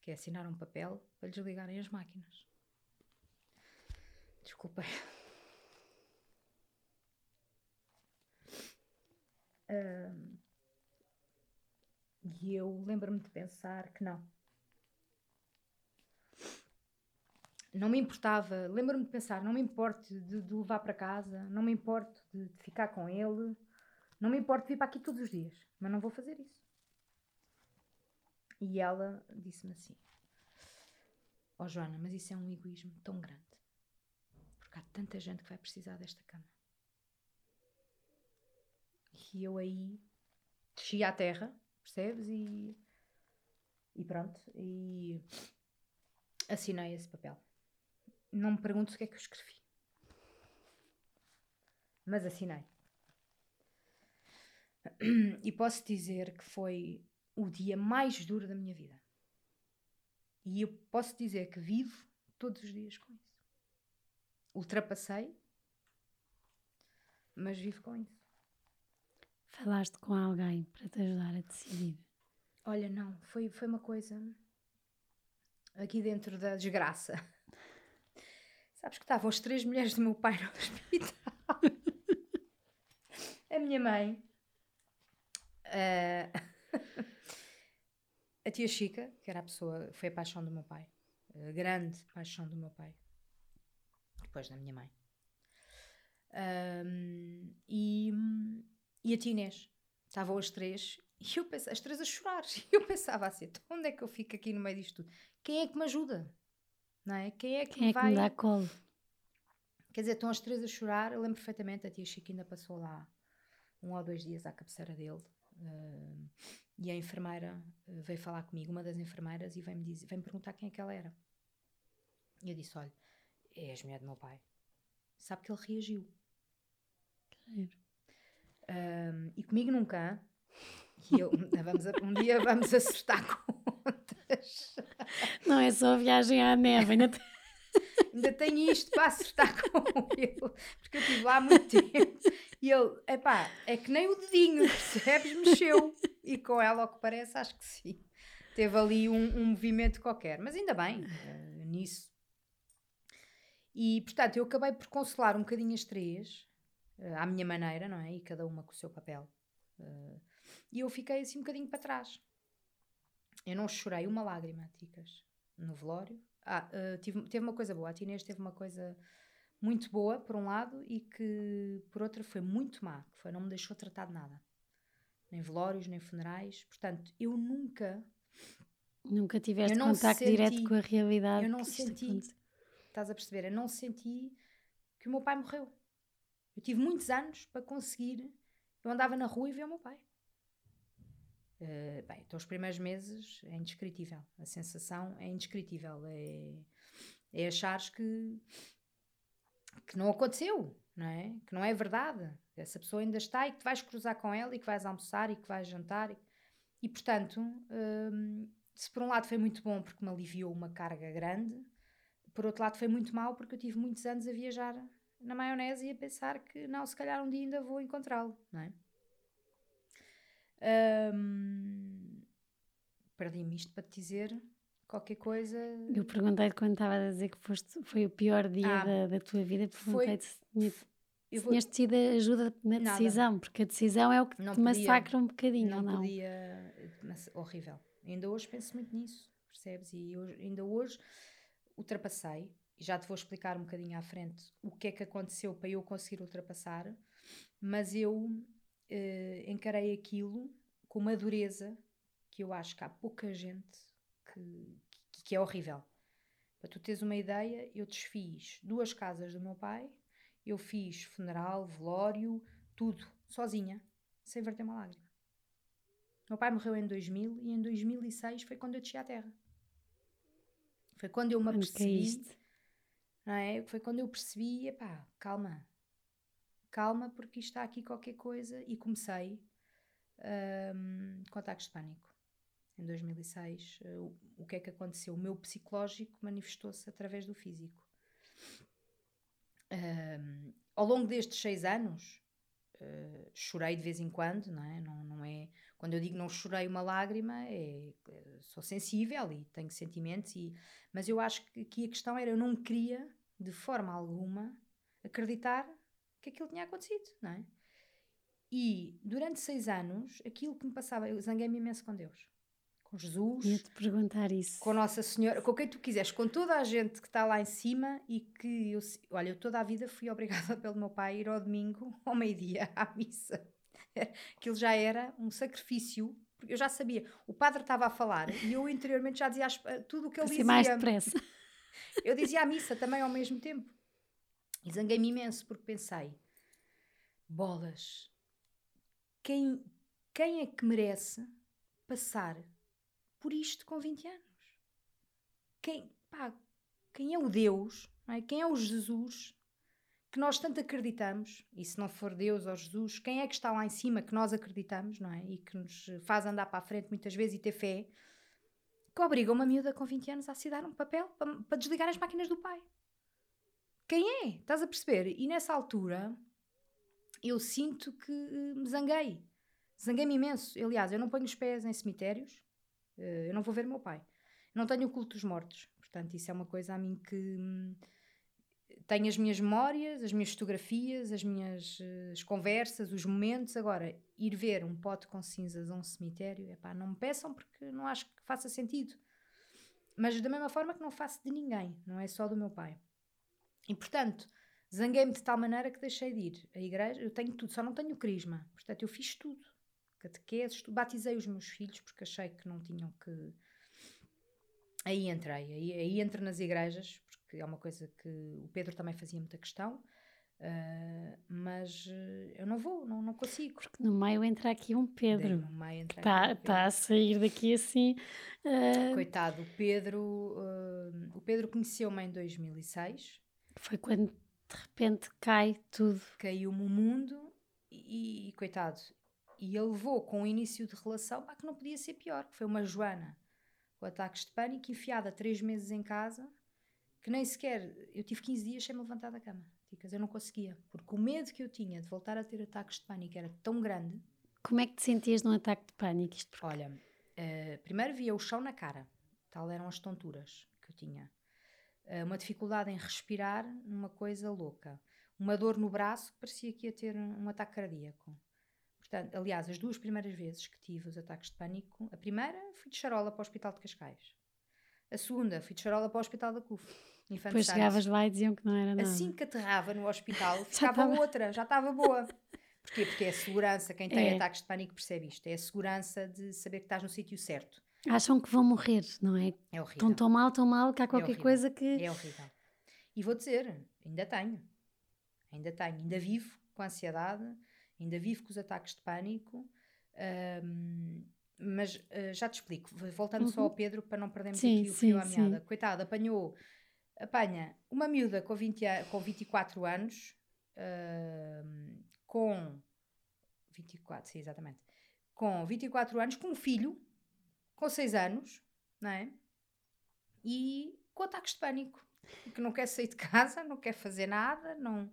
B: que é assinar um papel para lhes ligarem as máquinas. Desculpa. E eu lembro-me de pensar que não. não me importava, lembro-me de pensar, não me importo de, de levar para casa, não me importo de, de ficar com ele, não me importo de vir para aqui todos os dias, mas não vou fazer isso. E ela disse-me assim: Ó oh, Joana, mas isso é um egoísmo tão grande. Porque há tanta gente que vai precisar desta cama. E eu aí desci à terra, percebes? E, e pronto. E assinei esse papel. Não me pergunto o que é que eu escrevi. Mas assinei. E posso dizer que foi o dia mais duro da minha vida. E eu posso dizer que vivo todos os dias com isso. Ultrapassei, mas vivo com isso.
A: Falaste com alguém para te ajudar a decidir?
B: Olha, não, foi, foi uma coisa aqui dentro da desgraça. Sabes que estavam as três mulheres do meu pai no hospital. a minha mãe. Uh, a tia Chica, que era a pessoa, foi a paixão do meu pai. A grande paixão do meu pai. Depois da minha mãe. Um, e, e a tia Inês. Estavam as três e eu pensava, as três a chorar. E eu pensava assim: então onde é que eu fico aqui no meio disto tudo? Quem é que me ajuda? Não é? Quem é que
A: Quem é
B: vai...
A: que me dá colo?
B: Quer dizer, estão as três a chorar. Eu lembro perfeitamente, a tia Chica ainda passou lá um ou dois dias à cabeceira dele. Uh, e a enfermeira uh, veio falar comigo, uma das enfermeiras, e veio-me veio perguntar quem é que ela era. E eu disse: Olha, é a mulher do meu pai. Sabe que ele reagiu. Claro. Um, e comigo nunca. E eu, vamos a, um dia vamos acertar contas.
A: Não é só a viagem à neve, ainda tem...
B: ainda tenho isto para acertar com ele, porque eu estive lá há muito tempo. E ele, epá, é que nem o dedinho, percebes? Mexeu. E com ela, ao que parece, acho que sim. Teve ali um, um movimento qualquer. Mas ainda bem, uh, nisso. E, portanto, eu acabei por consolar um bocadinho as três, uh, à minha maneira, não é? E cada uma com o seu papel. Uh, e eu fiquei assim um bocadinho para trás. Eu não chorei uma lágrima, Ticas, no velório. Ah, tive, teve uma coisa boa. A Tinês teve uma coisa muito boa, por um lado, e que, por outro, foi muito má, que foi não me deixou tratar de nada. Nem velórios, nem funerais. Portanto, eu nunca...
A: Nunca tiveste contacto senti, direto com a realidade.
B: Eu não senti... Estás a perceber? Eu não senti que o meu pai morreu. Eu tive muitos anos para conseguir... Eu andava na rua e via o meu pai. Uh, bem, então os primeiros meses é indescritível. A sensação é indescritível. É, é achares que que não aconteceu, não é? Que não é verdade. Essa pessoa ainda está e que vais cruzar com ela e que vais almoçar e que vais jantar. E, e portanto, hum, se por um lado foi muito bom porque me aliviou uma carga grande, por outro lado foi muito mal porque eu tive muitos anos a viajar na maionese e a pensar que não, se calhar um dia ainda vou encontrá-lo, não é? Hum, Perdi-me isto para te dizer qualquer coisa.
A: Eu perguntei-te quando estava a dizer que foste, foi o pior dia ah, da, da, tua vida, perguntei-te se tinha, se tinhas tido ajuda na nada. decisão, porque a decisão é o que não te podia, massacra um bocadinho, não, não
B: podia, mas horrível. Ainda hoje penso muito nisso, percebes? E hoje, ainda hoje ultrapassei, e já te vou explicar um bocadinho à frente o que é que aconteceu para eu conseguir ultrapassar, mas eu eh, encarei aquilo com uma dureza que eu acho que há pouca gente que, que é horrível. Para tu teres uma ideia, eu desfiz duas casas do meu pai, eu fiz funeral, velório, tudo, sozinha, sem verter uma lágrima. Meu pai morreu em 2000 e em 2006 foi quando eu desci à terra. Foi quando eu me apercebi. Não é? Foi quando eu percebi, epá, calma, calma, porque está aqui qualquer coisa. E comecei um, com ataques de pânico em 2006, uh, o, o que é que aconteceu? O meu psicológico manifestou-se através do físico. Uh, ao longo destes seis anos, uh, chorei de vez em quando, não é? Não, não é? Quando eu digo não chorei uma lágrima, é, sou sensível e tenho sentimentos, e, mas eu acho que aqui a questão era eu não queria, de forma alguma, acreditar que aquilo tinha acontecido, não é? E durante seis anos, aquilo que me passava, eu zanguei-me imenso com Deus com Jesus.
A: Ia-te perguntar isso.
B: Com Nossa Senhora, com quem tu quiseres, com toda a gente que está lá em cima e que eu, olha, eu toda a vida fui obrigada pelo meu pai a ir ao domingo, ao meio-dia, à missa. Aquilo já era um sacrifício, porque eu já sabia, o padre estava a falar e eu interiormente já dizia tudo o que ele dizia.
A: mais depressa.
B: Eu dizia a missa também ao mesmo tempo. E zanguei-me imenso porque pensei: bolas, quem, quem é que merece passar por isto com 20 anos? Quem, pá, quem é o Deus? É? Quem é o Jesus que nós tanto acreditamos? E se não for Deus ou Jesus, quem é que está lá em cima que nós acreditamos, não é? E que nos faz andar para a frente muitas vezes e ter fé? Que obriga uma miúda com 20 anos a assinar um papel para, para desligar as máquinas do pai. Quem é? Estás a perceber? E nessa altura eu sinto que eh, me zanguei. Zanguei-me imenso. Aliás, eu não ponho os pés em cemitérios, eh, eu não vou ver meu pai. Não tenho o culto dos mortos. Portanto, isso é uma coisa a mim que hum, tenho as minhas memórias, as minhas fotografias, as minhas uh, as conversas, os momentos. Agora, ir ver um pote com cinzas a um cemitério, epá, não me peçam porque não acho que faça sentido. Mas da mesma forma que não faço de ninguém, não é só do meu pai. E portanto, zanguei-me de tal maneira que deixei de ir. A igreja, eu tenho tudo, só não tenho crisma. Portanto, eu fiz tudo. Catequeses, batizei os meus filhos porque achei que não tinham que. Aí entrei, aí, aí entro nas igrejas, porque é uma coisa que o Pedro também fazia muita questão. Uh, mas uh, eu não vou, não, não consigo.
A: Porque no meio entra aqui um Pedro.
B: no meio entra
A: está, um tá a sair daqui assim.
B: Uh... Coitado, o Pedro, o Pedro conheceu-me em 2006.
A: Foi quando de repente cai tudo.
B: Caiu-me o mundo e, e, coitado. E ele levou com o início de relação pá, que não podia ser pior, que foi uma Joana com ataques de pânico, enfiada três meses em casa, que nem sequer. Eu tive 15 dias sem me levantar da cama. Ticas, eu não conseguia, porque o medo que eu tinha de voltar a ter ataques de pânico era tão grande.
A: Como é que te sentias num ataque de pânico? Isto
B: porque... Olha, uh, primeiro via o chão na cara, tal eram as tonturas que eu tinha. Uh, uma dificuldade em respirar, uma coisa louca. Uma dor no braço que parecia que ia ter um ataque cardíaco. Portanto, aliás, as duas primeiras vezes que tive os ataques de pânico, a primeira fui de charola para o Hospital de Cascais. A segunda fui de charola para o Hospital da CUF.
A: Depois chegavas lá e diziam que não era nada.
B: Assim que aterrava no hospital, ficava já outra, já estava boa. Porquê? Porque é a segurança, quem tem é. ataques de pânico percebe isto, é a segurança de saber que estás no sítio certo.
A: Acham que vão morrer, não é?
B: É horrível.
A: Estão tão mal, tão mal que há é qualquer
B: é
A: coisa que.
B: É horrível. E vou dizer, ainda tenho. Ainda tenho. Ainda vivo com ansiedade, ainda vivo com os ataques de pânico. Um, mas uh, já te explico, voltando uhum. só ao Pedro para não perdermos sim, aqui o fio à meada. Coitado, apanhou, apanha uma miúda com, 20, com 24 anos, uh, com 24, sim, exatamente, com 24 anos, com um filho com 6 anos, não é? E com ataques de pânico, que não quer sair de casa, não quer fazer nada, não.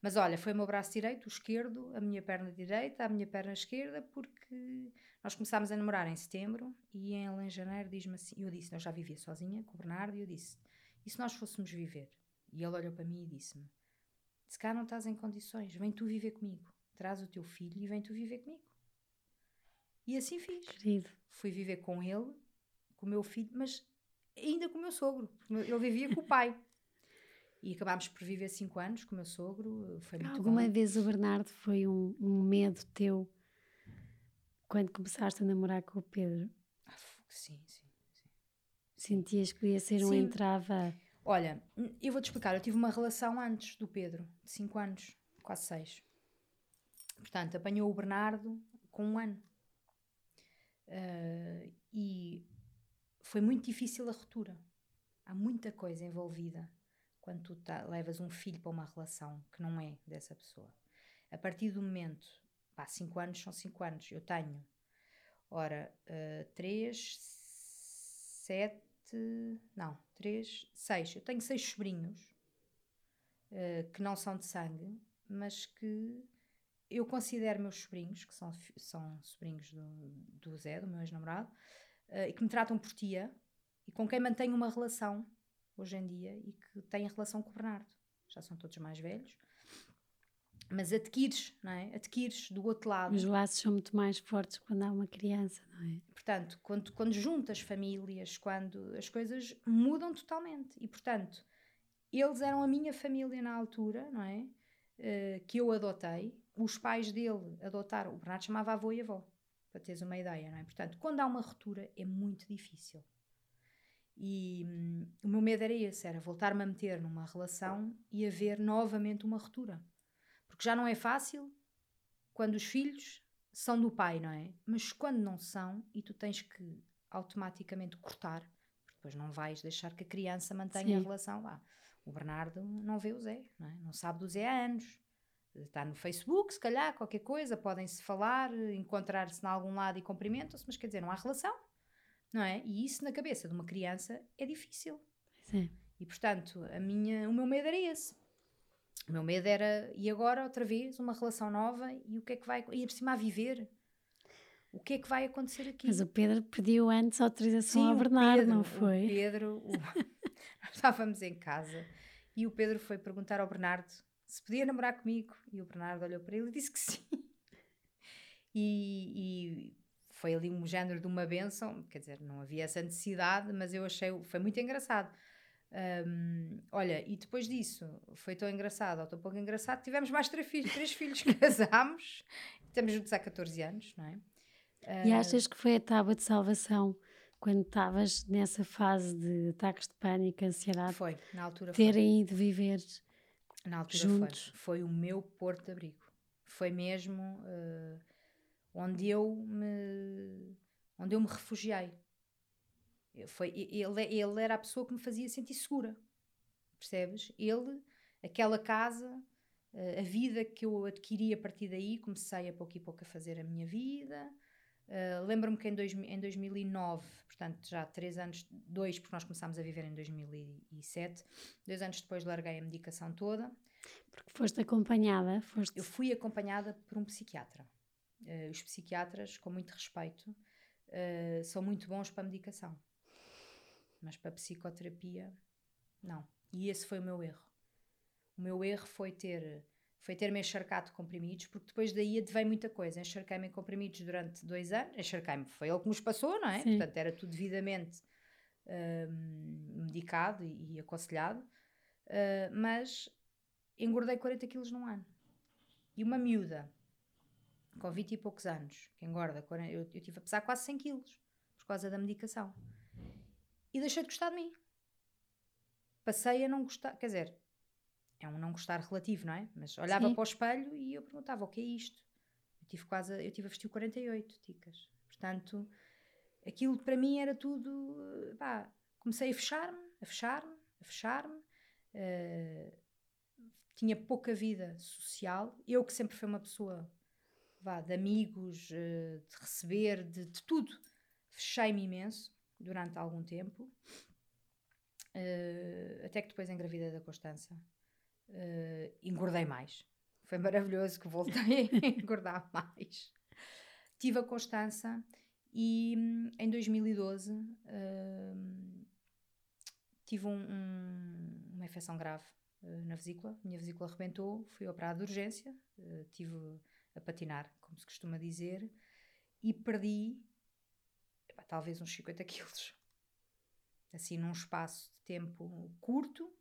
B: Mas olha, foi o meu braço direito, o esquerdo, a minha perna direita, a minha perna esquerda, porque nós começámos a namorar em setembro e em janeiro diz-me assim, eu disse, eu já vivia sozinha com o Bernardo, e eu disse, e se nós fôssemos viver? E ele olhou para mim e disse-me, se cá não estás em condições, vem tu viver comigo, traz o teu filho e vem tu viver comigo. E assim fiz.
A: Querido.
B: Fui viver com ele, com o meu filho, mas ainda com o meu sogro. Ele vivia com o pai. E acabámos por viver cinco anos com o meu sogro. Foi muito
A: Alguma
B: bom.
A: vez o Bernardo foi um, um, medo teu quando começaste a namorar com o Pedro?
B: Ah, sim, sim.
A: Sentias que podia ser um entrava?
B: Olha, eu vou-te explicar. Eu tive uma relação antes do Pedro, de cinco anos, quase seis. Portanto, apanhou o Bernardo com um ano. Uh, e foi muito difícil a ruptura. Há muita coisa envolvida quando tu tá, levas um filho para uma relação que não é dessa pessoa. A partir do momento, pá, 5 anos são 5 anos, eu tenho, ora, 3, uh, 7, não, 3, 6, eu tenho 6 sobrinhos uh, que não são de sangue, mas que eu considero meus sobrinhos, que são, são sobrinhos do, do Zé, do meu ex-namorado, uh, e que me tratam por tia e com quem mantenho uma relação hoje em dia e que têm relação com o Bernardo. Já são todos mais velhos. Mas adquires, não é? Adquires do outro lado.
A: Os laços são muito mais fortes quando há uma criança, não é?
B: Portanto, quando, quando juntas famílias, quando as coisas mudam totalmente. E, portanto, eles eram a minha família na altura, não é? Uh, que eu adotei. Os pais dele adotaram. O Bernardo chamava avô e avó, para teres uma ideia, não é? Portanto, quando há uma ruptura, é muito difícil. E hum, o meu medo era esse: era voltar-me a meter numa relação e haver novamente uma ruptura. Porque já não é fácil quando os filhos são do pai, não é? Mas quando não são e tu tens que automaticamente cortar, porque depois não vais deixar que a criança mantenha Sim. a relação lá. O Bernardo não vê o Zé, não, é? não sabe do Zé há anos. Está no Facebook, se calhar, qualquer coisa, podem-se falar, encontrar-se em algum lado e cumprimentam-se, mas quer dizer, não há relação, não é? E isso na cabeça de uma criança é difícil.
A: Sim.
B: E portanto, a minha, o meu medo era esse. O meu medo era, e agora outra vez, uma relação nova, e o que é que vai. E por cima a viver. O que é que vai acontecer aqui?
A: Mas o Pedro pediu antes autorização Sim, ao Bernardo, Pedro, não foi?
B: O Pedro, o... estávamos em casa e o Pedro foi perguntar ao Bernardo se podia namorar comigo. E o Bernardo olhou para ele e disse que sim. E, e foi ali um género de uma benção, quer dizer, não havia essa necessidade, mas eu achei, foi muito engraçado. Um, olha, e depois disso, foi tão engraçado, ou tão pouco engraçado, tivemos mais três filhos, três filhos casámos, estamos juntos há 14 anos, não é?
A: Uh, e achas que foi a tábua de salvação quando estavas nessa fase de ataques de pânico, ansiedade?
B: Foi, na altura
A: Terem ido viver
B: na altura
A: juntos?
B: Foi, foi o meu porto de abrigo. Foi mesmo uh, onde eu me onde eu me refugiei foi, ele, ele era a pessoa que me fazia sentir segura. Percebes? Ele, aquela casa, eh, a vida que eu adquiri a partir daí, comecei a pouco e pouco a fazer a minha vida. Uh, Lembro-me que em, dois, em 2009, portanto já três anos, dois, porque nós começámos a viver em 2007, dois anos depois larguei a medicação toda.
A: Porque foste acompanhada? Foste...
B: Eu fui acompanhada por um psiquiatra. Uh, os psiquiatras, com muito respeito, uh, são muito bons para a medicação mas para psicoterapia, não. E esse foi o meu erro. O meu erro foi ter foi ter-me encharcado de comprimidos, porque depois daí advém muita coisa. Encharquei-me em comprimidos durante dois anos. Encharquei-me, foi ele que nos passou, não é? Sim. Portanto, era tudo devidamente hum, medicado e, e aconselhado. Uh, mas engordei 40 quilos num ano. E uma miúda, com 20 e poucos anos, que engorda 40, eu, eu tive a pesar quase 100 quilos, por causa da medicação e deixei de gostar de mim. Passei a não gostar, quer dizer, é um não gostar relativo, não é? Mas olhava Sim. para o espelho e eu perguntava: o que é isto? Eu tive quase, eu tive a vestir 48 ticas. Portanto, aquilo para mim era tudo. Pá, comecei a fechar-me, a fechar-me, a fechar-me. Uh, tinha pouca vida social. Eu, que sempre fui uma pessoa vá, de amigos, uh, de receber, de, de tudo, fechei-me imenso durante algum tempo, uh, até que depois engravidei da Constança, uh, engordei mais. Foi maravilhoso que voltei a engordar mais. Tive a Constança e em 2012 uh, eh, tive um, um, uma infecção grave na vesícula. Minha vesícula arrebentou, fui operada de urgência, tive a patinar, como se costuma dizer, e perdi talvez uns 50 quilos. Assim, num espaço de tempo curto.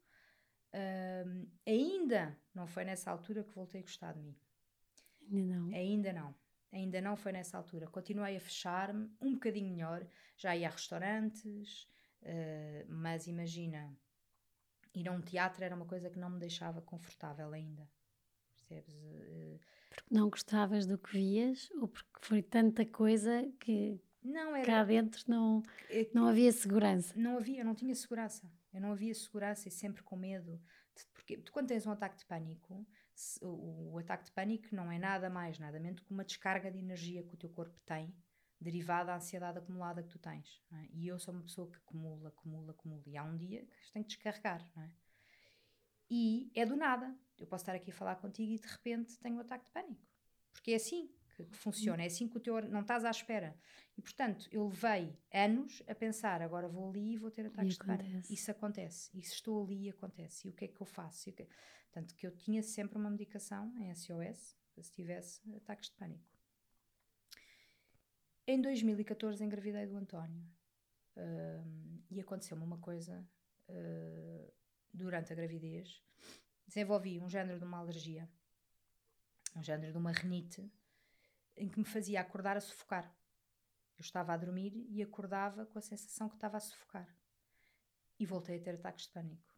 B: Um, ainda não foi nessa altura que voltei a gostar de mim.
A: Ainda não.
B: Ainda não. Ainda não foi nessa altura. Continuei a fechar-me um bocadinho melhor. Já ia a restaurantes, uh, mas imagina, ir a um teatro era uma coisa que não me deixava confortável ainda. Percebes? Uh,
A: porque não gostavas do que vias ou porque foi tanta coisa que, não, era... Cá dentro não, é não havia segurança.
B: Não havia, eu não tinha segurança. Eu não havia segurança e sempre com medo. De, porque tu, quando tens um ataque de pânico, se, o, o, ataque de pânico não é nada mais, nada menos que uma descarga de energia que o teu corpo tem, derivada da ansiedade acumulada que tu tens. É? E eu sou uma pessoa que acumula, acumula, acumula. E há um dia que tem que descarregar. Não é? E é do nada. Eu posso estar aqui a falar contigo e de repente tenho um ataque de pânico. Porque é assim. Que, que funciona. É assim que o teu não estás à espera. E portanto, eu levei anos a pensar, agora vou ali e vou ter ataques de pânico. Isso acontece. Isso estou ali e acontece. E o que é que eu faço? E que... Tanto que eu tinha sempre uma medicação em SOS se tivesse ataques de pânico. Em 2014 engravidei do António. Uh, e aconteceu-me uma coisa uh, durante a gravidez. Desenvolvi um género de uma alergia, um género de uma renite, em que me fazia acordar a sufocar. Eu estava a dormir e acordava com a sensação que estava a sufocar. E voltei a ter ataques de pânico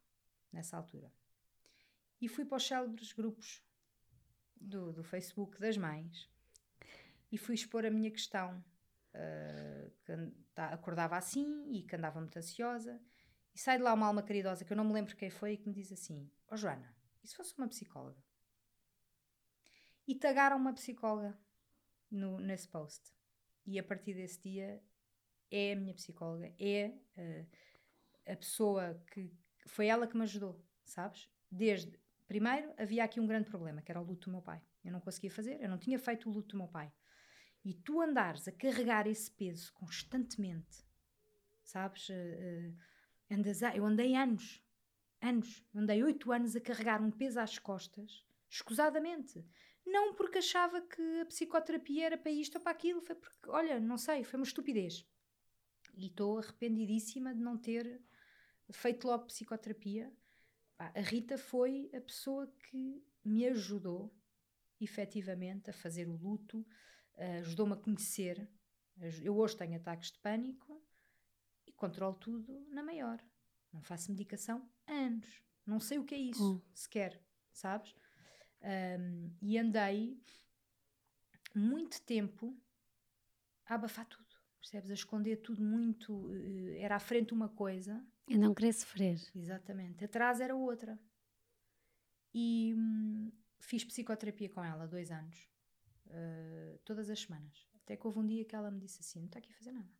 B: nessa altura. E fui para os célebres grupos do, do Facebook das mães e fui expor a minha questão. Uh, que acordava assim e que andava muito ansiosa. E sai de lá uma alma caridosa que eu não me lembro quem foi e que me diz assim: Ó oh, Joana, e se fosse uma psicóloga? E tagaram uma psicóloga no, nesse post. E a partir desse dia é a minha psicóloga, é uh, a pessoa que foi ela que me ajudou, sabes? Desde Primeiro, havia aqui um grande problema, que era o luto do meu pai. Eu não conseguia fazer, eu não tinha feito o luto do meu pai. E tu andares a carregar esse peso constantemente, sabes? Uh, andas a, eu andei anos, anos, andei oito anos a carregar um peso às costas, escusadamente. Não porque achava que a psicoterapia era para isto ou para aquilo, foi porque, olha, não sei, foi uma estupidez. E estou arrependidíssima de não ter feito logo psicoterapia a Rita foi a pessoa que me ajudou efetivamente a fazer o luto, ajudou-me a conhecer. Eu hoje tenho ataques de pânico e controlo tudo na maior. Não faço medicação há anos. Não sei o que é isso, hum. sequer, sabes? Um, e andei muito tempo a abafar tudo, percebes? A esconder tudo muito. Eh, era à frente uma coisa
A: e não querer sofrer.
B: Exatamente. Atrás era outra. E hum, fiz psicoterapia com ela dois anos, uh, todas as semanas. Até que houve um dia que ela me disse assim: Não está aqui a fazer nada.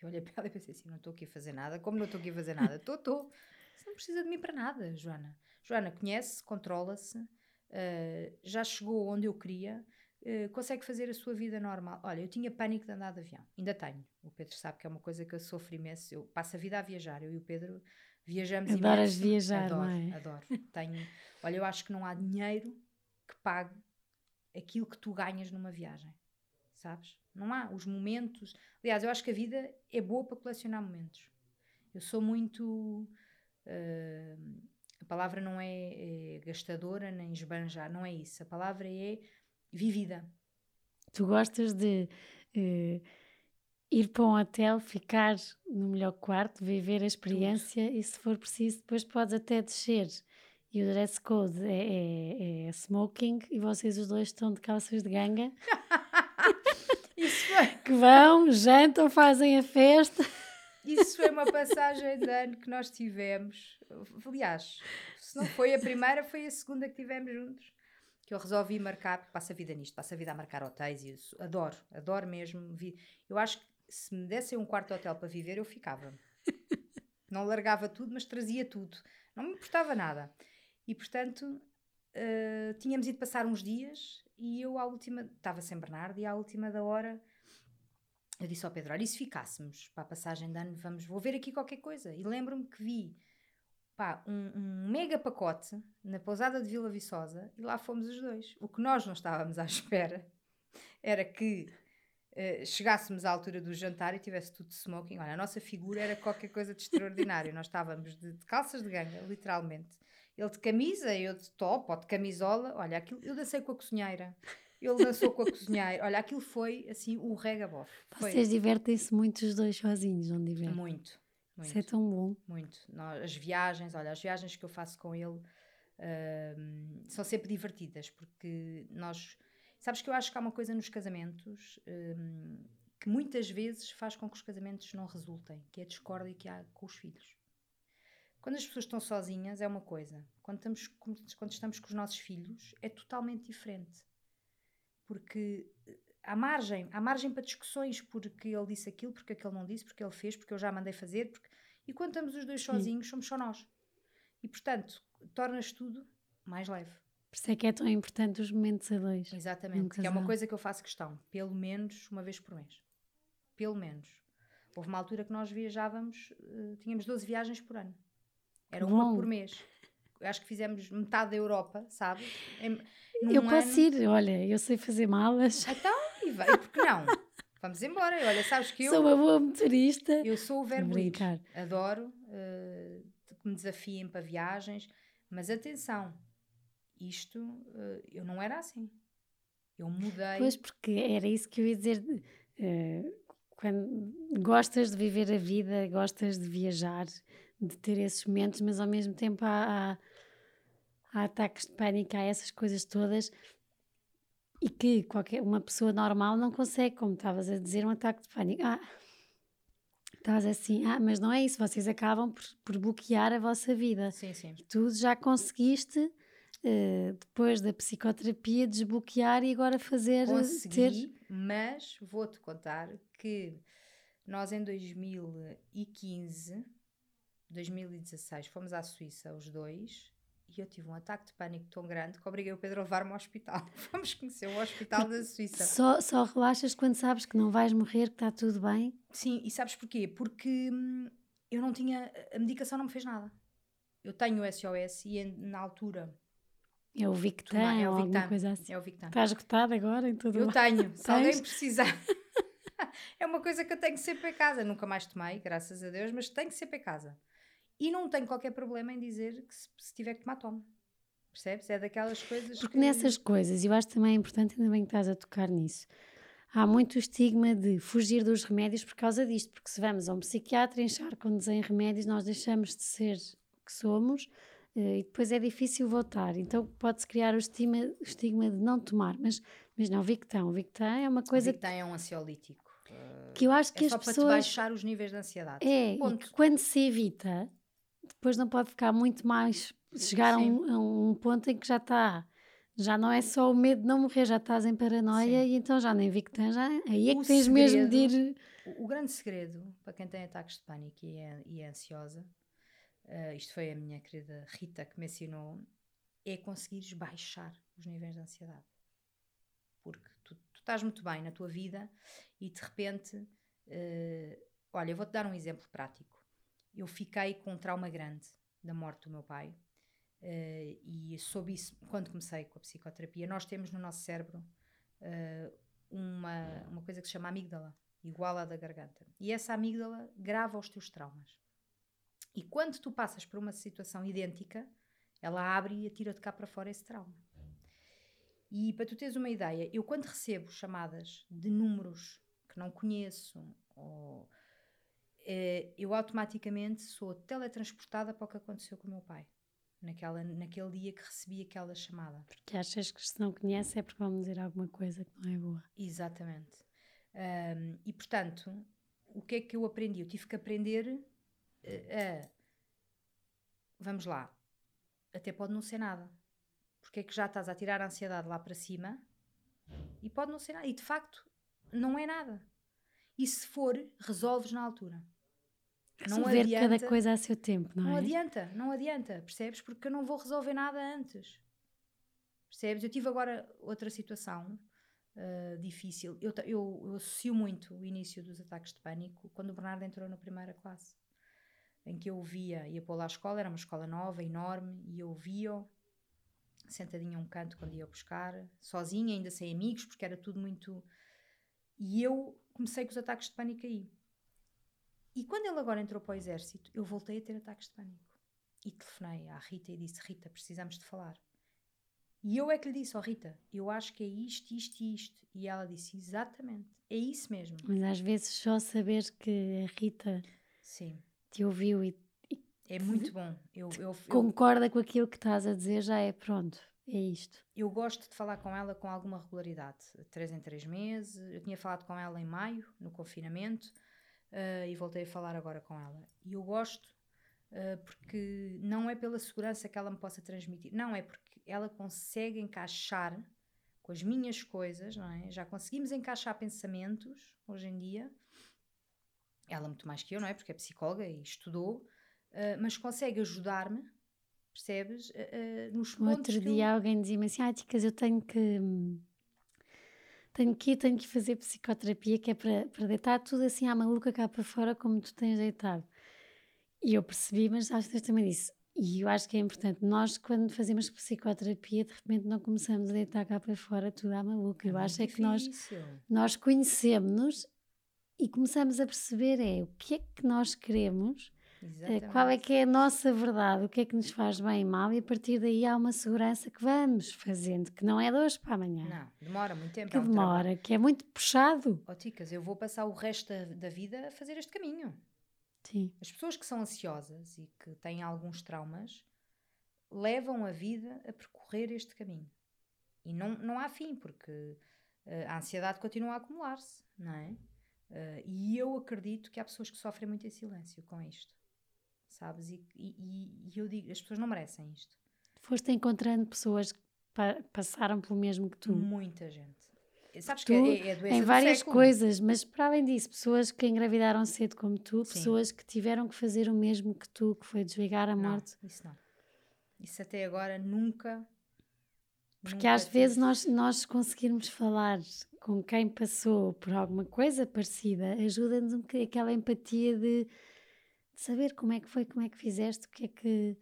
B: E eu olhei para ela e pensei assim: Não estou aqui a fazer nada. Como não estou aqui a fazer nada? Estou, estou. Você não precisa de mim para nada, Joana. Joana conhece, controla-se, uh, já chegou onde eu queria. Uh, consegue fazer a sua vida normal. Olha, eu tinha pânico de andar de avião, ainda tenho. O Pedro sabe que é uma coisa que eu sofro imenso. Eu passo a vida a viajar, eu e o Pedro viajamos
A: Adoras imenso. viajar,
B: adoro,
A: não é?
B: Adoro. Tenho, olha, eu acho que não há dinheiro que pague aquilo que tu ganhas numa viagem, sabes? Não há os momentos. Aliás, eu acho que a vida é boa para colecionar momentos. Eu sou muito. Uh, a palavra não é, é gastadora nem esbanjar, não é isso. A palavra é vivida.
A: Tu gostas de uh, ir para um hotel, ficar no melhor quarto, viver a experiência Tudo. e se for preciso depois podes até descer. E o dress code é, é, é smoking e vocês os dois estão de calças de ganga. Que vão, jantam, fazem a festa.
B: Isso foi uma passagem de ano que nós tivemos. Aliás, se não foi a primeira, foi a segunda que tivemos juntos que eu resolvi marcar, porque passo a vida nisto, passo a vida a marcar hotéis e isso. Adoro, adoro mesmo. Eu acho que se me dessem um quarto de hotel para viver, eu ficava. Não largava tudo, mas trazia tudo. Não me importava nada. E portanto, uh, tínhamos ido passar uns dias e eu, à última, estava sem Bernardo e à última da hora. Eu disse ao Pedro: Olha, e se ficássemos para a passagem de ano, vamos, vou ver aqui qualquer coisa. E lembro-me que vi pá, um, um, mega pacote na pousada de Vila Viçosa e lá fomos os dois. O que nós não estávamos à espera era que uh, chegássemos à altura do jantar e tivesse tudo smoking. Olha, a nossa figura era qualquer coisa de extraordinário. nós estávamos de, de, calças de ganga, literalmente. Ele de camisa, eu de top ou de camisola. Olha, aquilo, eu dancei com a cozinheira. Ele dançou com a cozinheira. Olha, aquilo foi assim o regabof.
A: Vocês divertem-se muito os dois sozinhos, não divertem?
B: Muito.
A: Muito, Isso é tão bom.
B: Muito. As viagens, olha, as viagens que eu faço com ele uh, são sempre divertidas, porque nós. Sabes que eu acho que há uma coisa nos casamentos um, que muitas vezes faz com que os casamentos não resultem, que é a discórdia que há com os filhos. Quando as pessoas estão sozinhas é uma coisa, quando estamos, quando estamos com os nossos filhos é totalmente diferente. Porque há margem, há margem para discussões porque ele disse aquilo, porque aquele não disse, porque ele fez, porque eu já mandei fazer, porque... e quando estamos os dois sozinhos, somos só nós. E portanto, tornas tudo mais leve.
A: Por isso é que é tão importante os momentos a dois.
B: Exatamente, que é uma coisa que eu faço questão, pelo menos uma vez por mês. Pelo menos. Houve uma altura que nós viajávamos, uh, tínhamos 12 viagens por ano. Era Bom. uma por mês. Eu acho que fizemos metade da Europa, sabe? Em,
A: eu posso ano... ir, olha, eu sei fazer malas.
B: Então, e vai, por que não? Vamos embora. Olha, sabes que eu.
A: Sou uma boa motorista.
B: Eu sou o verbo. Adoro uh, que me desafiem para viagens, mas atenção, isto uh, eu não era assim. Eu mudei.
A: Pois, porque era isso que eu ia dizer. Uh, quando gostas de viver a vida, gostas de viajar, de ter esses momentos, mas ao mesmo tempo há, há, há ataques de pânico, há essas coisas todas e que qualquer uma pessoa normal não consegue, como estavas a dizer, um ataque de pânico. Ah, estás assim, ah, mas não é isso, vocês acabam por, por bloquear a vossa vida.
B: Sim, sim.
A: E tu já conseguiste, uh, depois da psicoterapia, desbloquear e agora fazer.
B: Consegui, ter... mas vou-te contar que nós em 2015 2016 fomos à Suíça os dois e eu tive um ataque de pânico tão grande que obriguei o Pedro a levar-me ao hospital. Fomos conhecer o hospital da Suíça.
A: Só, só relaxas quando sabes que não vais morrer, que está tudo bem?
B: Sim, e sabes porquê? Porque hum, eu não tinha. A medicação não me fez nada. Eu tenho o SOS e na altura.
A: É o Victan, é o Victan, coisa assim.
B: É o Victan.
A: Está esgotado agora em todo
B: Eu tenho, se alguém precisar. é uma coisa que eu tenho sempre em casa. Nunca mais tomei, graças a Deus, mas tenho sempre em casa. E não tenho qualquer problema em dizer que se, se tiver que tomar, toma. Percebes? É daquelas coisas
A: Porque
B: que...
A: nessas coisas, eu acho também é importante, ainda bem que estás a tocar nisso, há muito estigma de fugir dos remédios por causa disto, porque se vamos a um psiquiatra enxar-nos em remédios, nós deixamos de ser o que somos eh, e depois é difícil voltar. Então pode-se criar o estigma, o estigma de não tomar, mas, mas não, o Victão. O Victão é uma coisa... O
B: Victão é um ansiolítico.
A: Que eu acho que
B: é
A: as
B: só
A: pessoas...
B: para te baixar os níveis de ansiedade.
A: É, e que quando se evita depois não pode ficar muito mais. chegar a um, a um, ponto em que já está. Já não é só o medo de não morrer, já estás em paranoia Sim. e então já nem vi que tens. Já, aí é o que tens segredo, mesmo de ir.
B: O, o, grande segredo para quem tem ataques de pânico e é, e é ansiosa, uh, isto foi a minha querida Rita que me ensinou, é conseguires baixar os níveis de ansiedade. Porque tu, tu estás muito bem na tua vida e de repente. Uh, olha, eu vou-te dar um exemplo prático eu fiquei com um trauma grande da morte do meu pai. Uh, e soube isso quando comecei com a psicoterapia. Nós temos no nosso cérebro uh, uma, uma coisa que se chama amígdala, igual à da garganta. E essa amígdala grava os teus traumas. E quando tu passas por uma situação idêntica, ela abre e atira de cá para fora esse trauma. E para tu teres uma ideia, eu quando recebo chamadas de números que não conheço, ou eu automaticamente sou teletransportada para o que aconteceu com o meu pai. Naquela, naquele dia que recebi aquela chamada.
A: Porque achas que se não conhece é porque vão dizer alguma coisa que não é boa.
B: Exatamente. Um, e portanto, o que é que eu aprendi? Eu tive que aprender a. Vamos lá. Até pode não ser nada. Porque é que já estás a tirar a ansiedade lá para cima e pode não ser nada. E de facto, não é nada. E se for, resolves na altura.
A: Não Resolver adianta, cada coisa a seu tempo, não,
B: não
A: é?
B: Não adianta, não adianta, percebes? Porque eu não vou resolver nada antes. Percebes? Eu tive agora outra situação uh, difícil. Eu, eu, eu associo muito o início dos ataques de pânico quando o Bernardo entrou na primeira classe. Em que eu via, ia pô-lo à escola, era uma escola nova, enorme, e eu via-o sentadinho a um canto quando ia buscar, sozinha, ainda sem amigos, porque era tudo muito. E eu comecei com os ataques de pânico aí. E quando ele agora entrou para o exército, eu voltei a ter ataques de pânico. E telefonei à Rita e disse: Rita, precisamos de falar. E eu é que lhe disse: Ó oh, Rita, eu acho que é isto, isto e isto. E ela disse: Exatamente, é isso mesmo.
A: Mas às vezes só saber que a Rita
B: Sim.
A: te ouviu e. e
B: é muito bom. Eu, eu,
A: concorda eu, com aquilo que estás a dizer, já é pronto. É isto.
B: Eu gosto de falar com ela com alguma regularidade, três em três meses. Eu tinha falado com ela em maio, no confinamento uh, e voltei a falar agora com ela. E eu gosto uh, porque não é pela segurança que ela me possa transmitir, não, é porque ela consegue encaixar com as minhas coisas, não é? Já conseguimos encaixar pensamentos hoje em dia. Ela muito mais que eu, não é? Porque é psicóloga e estudou, uh, mas consegue ajudar-me percebes? Uh, nos
A: no outro dia eu... alguém dizia-me assim, ah, Ticas, eu tenho que tenho que ir, tenho que fazer psicoterapia, que é para, para deitar tudo assim à maluca cá para fora, como tu tens deitado. E eu percebi, mas acho que também disse, e eu acho que é importante, nós quando fazemos psicoterapia, de repente não começamos a deitar cá para fora tudo à maluca. É eu acho é que nós, nós conhecemos-nos e começamos a perceber é o que é que nós queremos Exatamente. Qual é que é a nossa verdade, o que é que nos faz bem e mal, e a partir daí há uma segurança que vamos fazendo, que não é de hoje para amanhã.
B: Não, demora muito tempo.
A: Que é um demora, trabalho. que é muito puxado.
B: Oh, ticas, eu vou passar o resto da, da vida a fazer este caminho.
A: Sim.
B: As pessoas que são ansiosas e que têm alguns traumas levam a vida a percorrer este caminho. E não, não há fim, porque uh, a ansiedade continua a acumular-se, não é? Uh, e eu acredito que há pessoas que sofrem muito em silêncio com isto sabes? E, e, e eu digo, as pessoas não merecem isto.
A: Foste encontrando pessoas que pa passaram pelo mesmo que tu?
B: Muita gente. Sabes tu, que é, é doença
A: Em várias coisas, mas para além disso, pessoas que engravidaram cedo como tu, Sim. pessoas que tiveram que fazer o mesmo que tu, que foi desligar a morte.
B: Não, isso não. Isso até agora nunca.
A: Porque nunca às vezes nós, nós conseguirmos falar com quem passou por alguma coisa parecida ajuda-nos um aquela empatia de saber como é que foi, como é que fizeste, o que é que.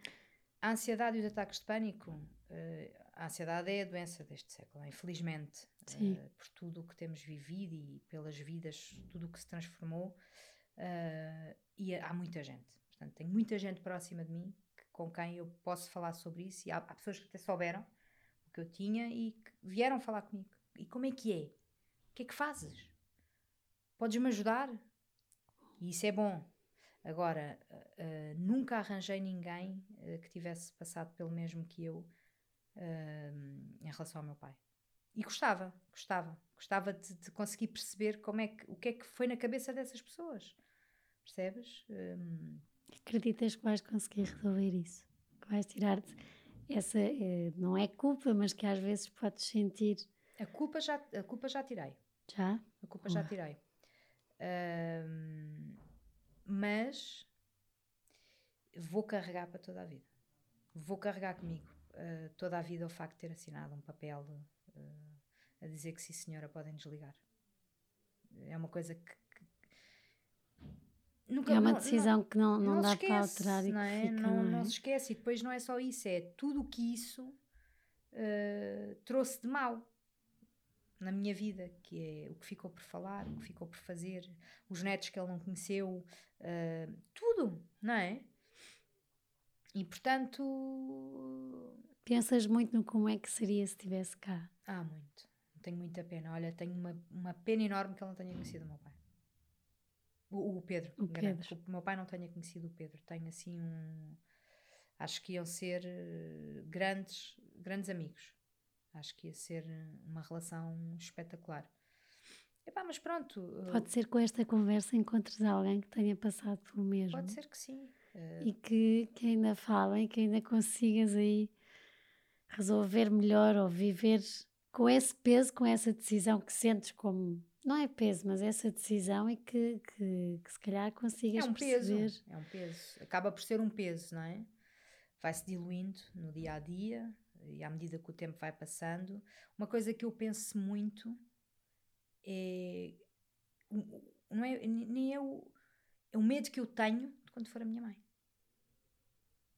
B: A ansiedade e os ataques de pânico, uh, a ansiedade é a doença deste século, infelizmente, uh, por tudo o que temos vivido e pelas vidas, tudo o que se transformou. Uh, e há muita gente, portanto, tem muita gente próxima de mim com quem eu posso falar sobre isso. E há, há pessoas que até souberam o que eu tinha e que vieram falar comigo. E como é que é? O que é que fazes? Podes-me ajudar? E isso é bom. Agora, uh, nunca arranjei ninguém uh, que tivesse passado pelo mesmo que eu em relação ao meu pai. E gostava, gostava, gostava de, de, conseguir perceber como é que, o que é que foi na cabeça dessas pessoas. Percebes? Um...
A: Acreditas que vais conseguir resolver isso? Que vais tirar-te essa, não é culpa, mas que às vezes podes sentir.
B: A culpa já, a culpa já tirei.
A: Já?
B: A culpa já tirei. Um, mas vou carregar para toda a vida. Vou carregar comigo uh, toda a vida o facto de ter assinado um papel uh, a dizer que sim, senhora, podem desligar. É uma coisa que. que
A: nunca, é uma decisão não, que não, não, não dá esquece, para alterar e
B: não,
A: é? Fica,
B: não, não, é? se esquece. E depois não é só isso, é tudo o que isso uh, trouxe de mal na minha vida, que é o que ficou por falar, o que ficou por fazer, os netos que ele não conheceu, uh, tudo, não é? E portanto.
A: Pensas muito no como é que seria se estivesse cá?
B: Ah, muito. Tenho muita pena. Olha, tenho uma, uma pena enorme que ele não tenha conhecido o meu pai. O, o Pedro.
A: O Pedro.
B: o meu pai não tenha conhecido o Pedro. Tenho assim um. Acho que iam ser eh, grandes, grandes amigos. Acho que ia ser uma relação espetacular. Epá, mas pronto.
A: Uh, pode ser com esta conversa encontres alguém que tenha passado pelo mesmo.
B: Pode ser que sim.
A: Uh, e que, que ainda falem, que ainda consigas aí resolver melhor ou viver com esse peso, com essa decisão que sentes como. Não é peso, mas essa decisão e que, que, que se calhar consigas
B: é um
A: perceber.
B: Peso, é um peso. Acaba por ser um peso, não é? Vai-se diluindo no dia a dia, e à medida que o tempo vai passando, uma coisa que eu penso muito é não é nem é o, é o medo que eu tenho de quando for a minha mãe.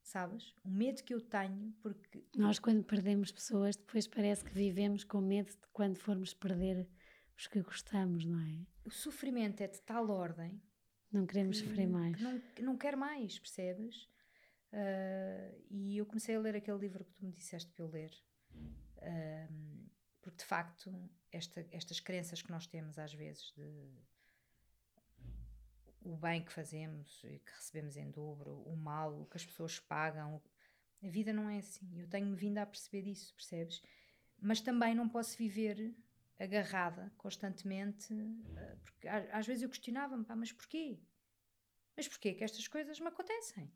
B: Sabes? O medo que eu tenho porque
A: nós quando perdemos pessoas depois parece que vivemos com medo de quando formos perder os que gostamos, não é?
B: O sofrimento é de tal ordem
A: não queremos que, sofrer mais.
B: Que não, não quero mais, percebes? Uh, e eu comecei a ler aquele livro que tu me disseste para eu ler, porque de facto esta, estas crenças que nós temos às vezes de o bem que fazemos e que recebemos em dobro, o mal, o que as pessoas pagam, a vida não é assim. Eu tenho-me vindo a perceber isso, percebes? Mas também não posso viver agarrada constantemente, ah, porque às vezes eu questionava-me, mas porquê? Mas porquê que estas coisas me acontecem?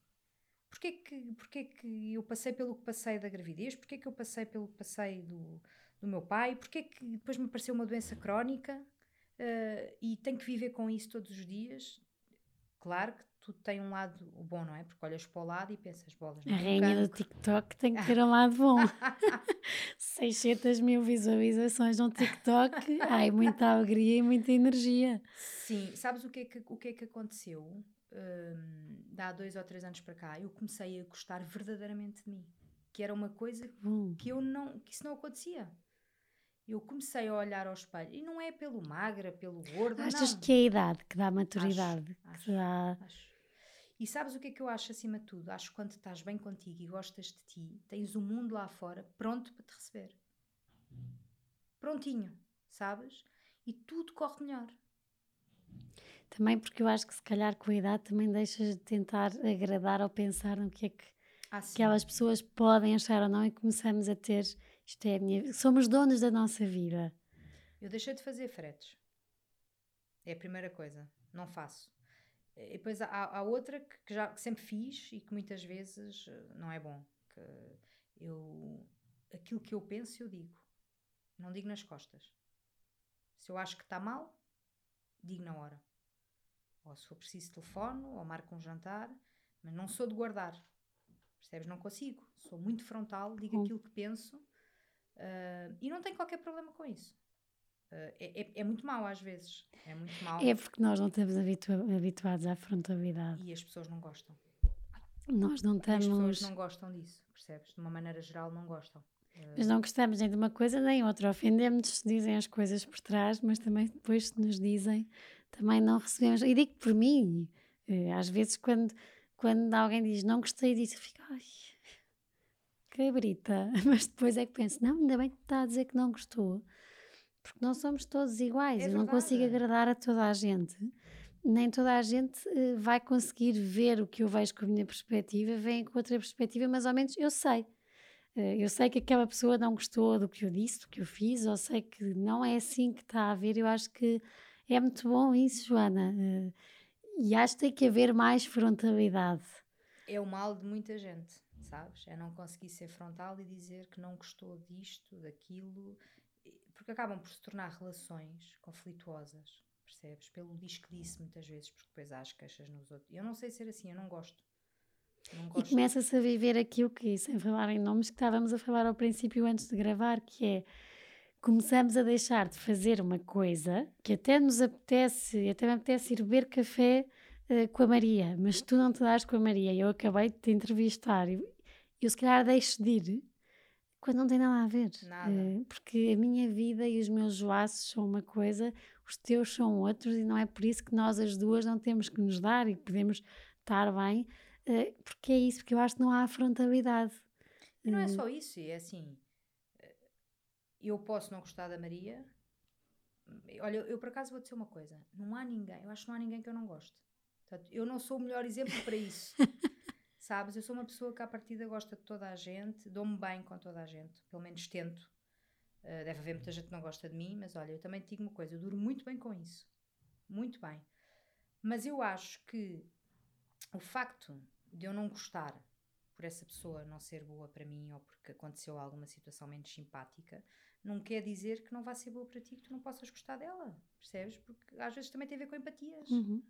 B: Porquê que, porquê que eu passei pelo que passei da gravidez? Porquê que eu passei pelo que passei do, do meu pai? Porquê que depois me apareceu uma doença crónica uh, e tenho que viver com isso todos os dias? Claro que tudo tem um lado bom, não é? Porque olhas para o lado e pensas, bolas.
A: A rainha do TikTok tem que ter um lado bom. 600 mil visualizações no TikTok. Ai, muita alegria e muita energia.
B: Sim, sabes o que é que, o que, é que aconteceu? Um, há dois ou três anos para cá, eu comecei a gostar verdadeiramente de mim. Que era uma coisa que eu não, que isso não acontecia eu comecei a olhar ao espelho e não é pelo magra, pelo gordo.
A: Achas
B: não.
A: que é a idade que dá maturidade? Acho,
B: que dá... acho. E sabes o que é que eu acho acima de tudo? Acho que quando estás bem contigo e gostas de ti, tens o mundo lá fora pronto para te receber. Prontinho, sabes? E tudo corre melhor.
A: Também porque eu acho que se calhar com a idade também deixas de tentar agradar ou pensar no que é que ah, aquelas pessoas podem achar ou não e começamos a ter isto é a minha. Somos donos da nossa vida.
B: Eu deixei de fazer fretes. É a primeira coisa. Não faço. E depois há, há outra que, já que sempre fiz e que muitas vezes eh, não é bom. Que eu aquilo que eu penso eu digo. Não digo nas costas. Se eu acho que está mal, digo na hora. Ou se for preciso telefono, ou marco um jantar, mas não sou de guardar. Percebes? Não consigo. Sou muito frontal, digo hum. aquilo que penso Uh, e não tem qualquer problema com isso. Uh, é, é, é, muito mau às vezes. É muito mau.
A: É porque nós não estamos habitu habituados à frontalidade.
B: E as pessoas não gostam.
A: Nós não estamos.
B: As pessoas não gostam disso, percebes? De uma maneira geral, não gostam.
A: Uh, mas não gostamos nem de uma coisa nem outra. Ofendemos-nos se dizem as coisas por trás, mas também depois se nos dizem, também não recebemos. E digo por mim, às vezes quando, quando alguém diz não gostei disso, eu fico, ai cabrita, mas depois é que penso, não, ainda bem que está a dizer que não gostou, porque não somos todos iguais, é eu não consigo agradar a toda a gente, nem toda a gente uh, vai conseguir ver o que eu vejo com a minha perspectiva, vem com outra perspectiva, mas ao menos eu sei. Uh, eu sei que aquela pessoa não gostou do que eu disse, do que eu fiz, ou sei que não é assim que está a ver. Eu acho que é muito bom isso, Joana. Uh, e acho que tem que haver mais frontalidade.
B: É o mal de muita gente sabes? É não conseguir ser frontal e dizer que não gostou disto, daquilo, porque acabam por se tornar relações conflituosas, percebes? Pelo diz que disse muitas vezes, porque depois há as queixas nos outros. Eu não sei ser assim, eu não gosto.
A: E começa-se a viver aquilo que, sem falar em nomes, que estávamos a falar ao princípio antes de gravar, que é começamos a deixar de fazer uma coisa que até nos apetece, até me apetece ir beber café uh, com a Maria, mas tu não te dás com a Maria. Eu acabei de te entrevistar e, eu se calhar deixo de ir quando não tem nada a ver.
B: Nada. Uh,
A: porque a minha vida e os meus joaços são uma coisa, os teus são outros, e não é por isso que nós as duas não temos que nos dar e podemos estar bem, uh, porque é isso, porque eu acho que não há afrontabilidade.
B: E não é só isso, é assim. Eu posso não gostar da Maria. Olha, eu, eu por acaso vou dizer uma coisa: não há ninguém, eu acho que não há ninguém que eu não goste. Portanto, eu não sou o melhor exemplo para isso. Sabes, eu sou uma pessoa que à partida gosta de toda a gente, dou-me bem com toda a gente, pelo menos tento. Uh, deve haver muita gente que não gosta de mim, mas olha, eu também te digo uma coisa, eu duro muito bem com isso. Muito bem. Mas eu acho que o facto de eu não gostar por essa pessoa não ser boa para mim ou porque aconteceu alguma situação menos simpática, não quer dizer que não vá ser boa para ti, que tu não possas gostar dela, percebes? Porque às vezes também tem a ver com empatias.
A: Uhum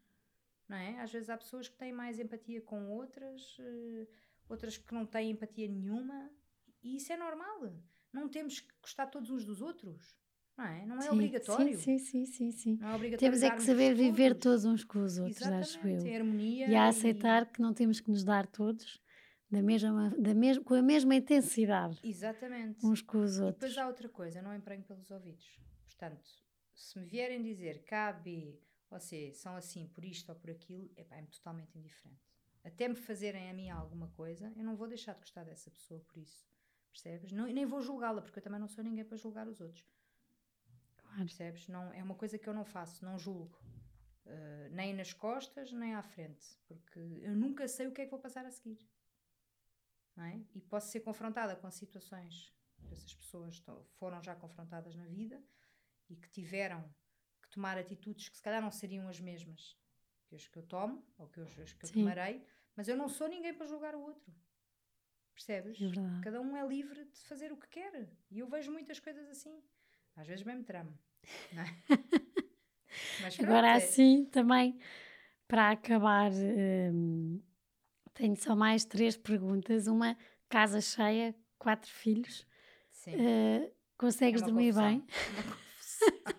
B: não é? Às vezes há pessoas que têm mais empatia com outras, uh, outras que não têm empatia nenhuma, e isso é normal. Não temos que gostar todos uns dos outros. Não é? Não é sim, obrigatório.
A: Sim, sim, sim, sim.
B: Não é obrigatório
A: temos é que saber viver todos uns com os outros,
B: Exatamente,
A: acho eu.
B: Harmonia
A: e a aceitar e... que não temos que nos dar todos da mesma, da mesma, com a mesma intensidade.
B: Exatamente.
A: Uns com os outros.
B: E depois há outra coisa, não emprenho pelos ouvidos. Portanto, se me vierem dizer que A, B você são assim por isto ou por aquilo, é-me totalmente indiferente. Até me fazerem a mim alguma coisa, eu não vou deixar de gostar dessa pessoa por isso. Percebes? Não, nem vou julgá-la, porque eu também não sou ninguém para julgar os outros.
A: Claro.
B: Percebes? Não, é uma coisa que eu não faço, não julgo. Uh, nem nas costas, nem à frente. Porque eu nunca sei o que é que vou passar a seguir. É? E posso ser confrontada com situações que essas pessoas foram já confrontadas na vida e que tiveram tomar atitudes que se calhar não seriam as mesmas que as que eu tomo ou que as que eu Sim. tomarei, mas eu não sou ninguém para julgar o outro. Percebes?
A: É
B: Cada um é livre de fazer o que quer. E eu vejo muitas coisas assim. Às vezes mesmo tramo. É?
A: Agora é... assim também para acabar, hum, tenho só mais três perguntas. Uma, casa cheia, quatro filhos.
B: Sim.
A: Uh, consegues
B: É uma
A: dormir
B: confusão.
A: bem?
B: Uma confusão.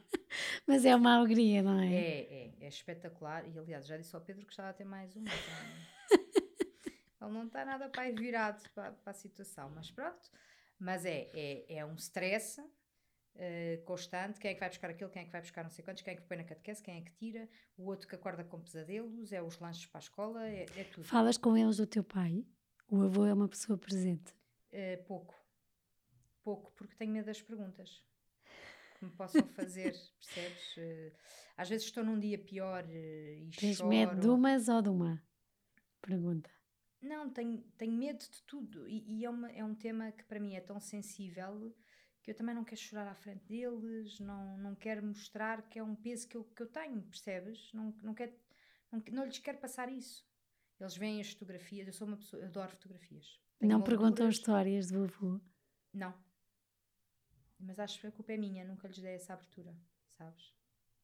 A: Mas é uma alegria, não é?
B: É, é, é espetacular. E aliás, já disse ao Pedro que estava a ter mais um. mas, hum, Ele não está nada para virado para, para a situação. Mas pronto. Mas é, é, é um stress eh, constante. Quem é que vai buscar aquilo? Quem é que vai buscar não sei quantos? Quem é que põe na catequese? Quem é que tira? O outro que acorda com pesadelos? É os lanches para a escola? É, é tudo.
A: Falas com eles do teu pai? O avô é uma pessoa presente.
B: Eh, pouco. Pouco, porque tenho medo das perguntas que me possam fazer, percebes? Eh, às vezes estou num dia pior eh, e
A: Tens
B: choro.
A: medo de umas ou de uma? Pergunta.
B: Não, tenho, tenho medo de tudo. E, e é, uma, é um tema que para mim é tão sensível que eu também não quero chorar à frente deles, não, não quero mostrar que é um peso que eu, que eu tenho, percebes? Não, não, quero, não, não lhes quero passar isso. Eles veem as fotografias, eu sou uma pessoa, eu adoro fotografias. Tenho
A: não perguntam histórias do avô.
B: Não. Mas acho que a culpa é minha, nunca lhes dei essa abertura, sabes?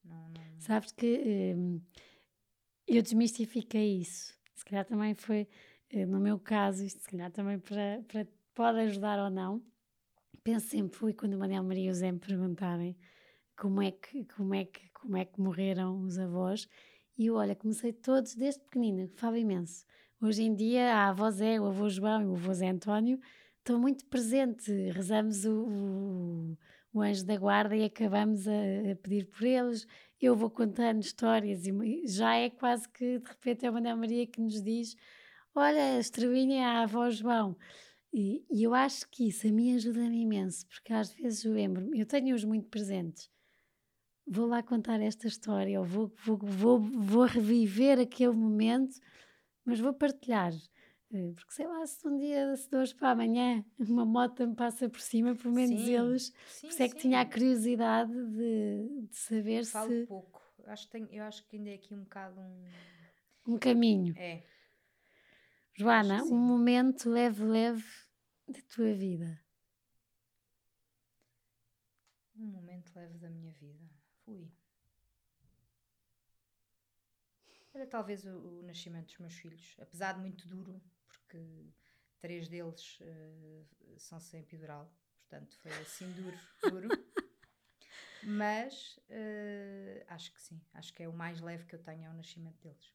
B: Não, não...
A: Sabes que hum, eu desmistifiquei isso. Se calhar também foi, eh, no meu caso, isto se calhar também para, para pode ajudar ou não. Penso sempre, fui quando o Manel Maria e o Zé me perguntarem como é que, como é que, como é que morreram os avós. E eu, olha, comecei todos desde pequenina, falo imenso. Hoje em dia, a avó Zé, o avô João e o avô Zé António estão muito presentes. Rezamos o, o, o anjo da guarda e acabamos a, a pedir por eles. Eu vou contando histórias e já é quase que de repente é a Ana Maria que nos diz: Olha, estrelinha é a avó João. E, e eu acho que isso a mim ajuda-me imenso, porque às vezes eu lembro-me, eu tenho-os muito presentes. Vou lá contar esta história, ou vou, vou, vou, vou reviver aquele momento, mas vou partilhar. Eh, Porque sei lá, se um dia, se de hoje para amanhã, uma moto me passa por cima, pelo menos
B: Sim,
A: eles.
B: Sim,
A: Por isso é que tinha a curiosidade de, de saber
B: Falo
A: se
B: pouco. Acho que tenho, eu acho que ainda é aqui um bocado um.
A: um caminho.
B: É.
A: Joana, um momento leve-leve da tua vida.
B: Um momento leve da minha vida. Fui. Era talvez o, o nascimento dos meus filhos. Apesar de muito duro, porque três deles eh, são sem epidural. Portanto, foi assim duro, duro. Mas eh, acho que sim. Acho que é o mais leve que eu tenho é o nascimento deles.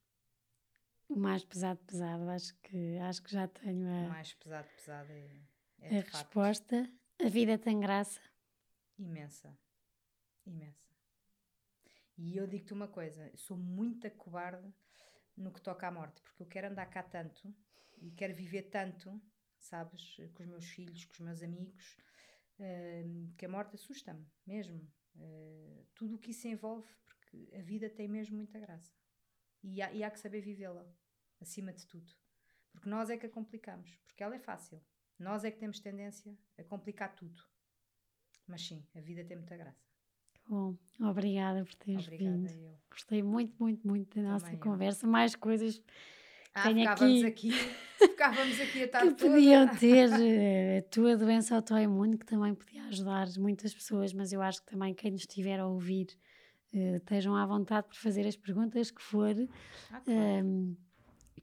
A: O mais pesado, pesado, acho que, acho que já tenho
B: O
A: a,
B: mais pesado, pesado é, é
A: a
B: de facto
A: resposta. A vida tem graça.
B: imensa. Imensa. E eu digo-te uma coisa, sou muito cobarde no que toca à morte, porque eu quero andar cá tanto e quero viver tanto, sabes, com os meus filhos, com os meus amigos, hum, que a morte assusta-me mesmo. Eh, tudo o que isso envolve, porque a vida tem mesmo muita graça. E há, e há que saber vivê-la, acima de tudo. Porque nós é que a complicamos, porque ela é fácil. Nós é que temos tendência a complicar tudo. Mas sim, a vida tem muita graça.
A: Bom, obrigada por teres
B: Obrigada
A: vindo.
B: eu.
A: Gostei muito, muito, muito da nossa
B: Também eu.
A: conversa. Mais coisas
B: Ah,
A: Tenho
B: ficávamos
A: aqui-
B: aqui, ficávamos aqui a
A: que
B: tarde toda.
A: podiam ter eh, a tua doença autoimune, que também podia ajudar muitas pessoas, mas eu acho que também quem nos estiver a ouvir eh, estejam à vontade para fazer as perguntas que for.
B: Ah, claro.
A: Um,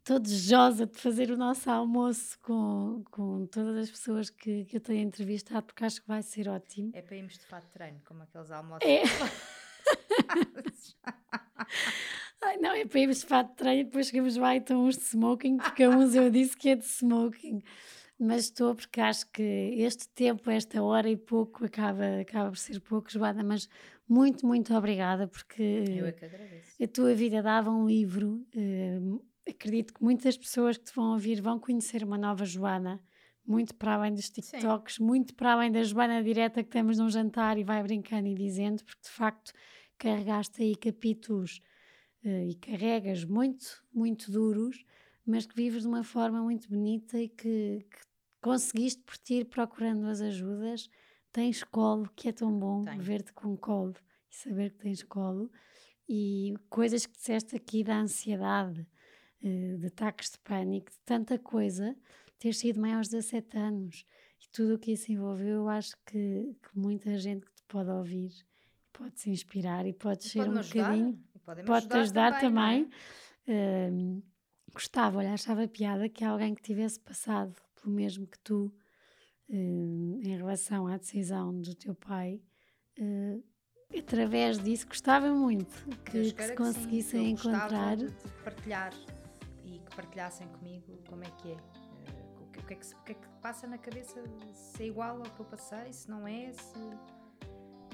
A: Estou desejosa de fazer o nosso almoço com, com todas as pessoas que, que eu tenho entrevistado, porque acho que vai ser ótimo.
B: É para irmos de fato de treino, como aqueles almoços.
A: É. Ai, não, é para irmos de fato de treino e depois chegamos lá e estão uns de smoking, porque a uns eu disse que é de smoking. Mas estou porque acho que este tempo, esta hora e pouco, acaba, acaba por ser pouco, Joana, mas muito, muito obrigada, porque
B: Eu é que agradeço.
A: a tua vida dava um livro. eh, acredito que muitas pessoas que te vão ouvir vão conhecer uma nova Joana, muito para além dos TikToks, muito para além da Joana direta que temos num jantar e vai brincando e dizendo, porque de facto carregaste aí capítulos eh, e carregas muito, muito duros, mas que vives de uma forma muito bonita e que, que conseguiste por ti ir procurando as ajudas. Tens colo, que é tão bom ver-te com colo e saber que tens colo. E coisas que disseste aqui da ansiedade, eh, de ataques de pânico, de tanta coisa, ter sido mãe aos 17 anos e tudo o que isso envolveu, eu acho que, que muita gente que te pode ouvir pode se inspirar e pode ser um
B: ajudar?
A: bocadinho pode-te ajudar
B: não é?
A: também. Uh, gostava, olha, achava piada que alguém que tivesse passado pelo mesmo que tu uh, em relação à decisão do teu pai, uh, através disso gostava muito que, que se conseguissem encontrar.
B: De, partilhar e que partilhassem comigo como é que é. Uh, o, que, o, que é que, o que é que passa na cabeça, se é igual ao que eu passei, se não é, se.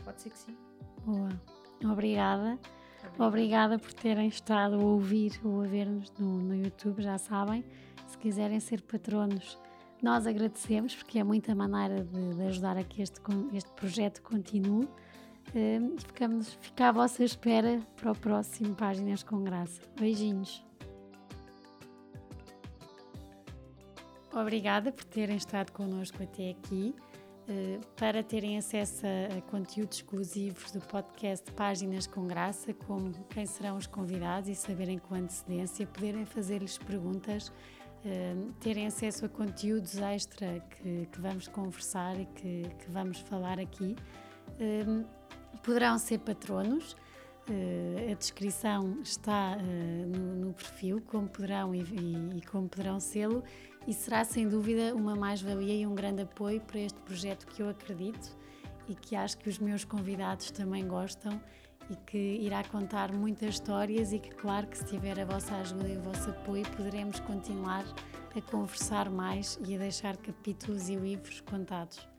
B: Pode ser que sim.
A: Boa. Obrigada. Obrigada, Obrigada por terem estado a ouvir ou a ver-nos no, no YouTube, já sabem. Se quiserem ser patronos, nós agradecemos, porque é muita maneira de, de ajudar a que este, este projeto continue. Uh, ficamos, fica à vossa espera para o próximo Páginas com Graça. Beijinhos. Obrigada por terem estado connosco até aqui. Eh, para terem acesso a conteúdos exclusivos do podcast Páginas com Graça, como quem serão os convidados e saberem com antecedência, poderem fazer-lhes perguntas, eh, terem acesso a conteúdos extra que, que vamos conversar e que, que, vamos falar aqui. Eh, poderão ser patronos. a descrição está no, no, perfil, como poderão e, e, e como poderão sê-lo, e será sem dúvida uma mais-valia e um grande apoio para este projeto que eu acredito e que acho que os meus convidados também gostam e que irá contar muitas histórias e que claro que se tiver a vossa ajuda e o vosso apoio poderemos continuar a conversar mais e a deixar capítulos e livros contados.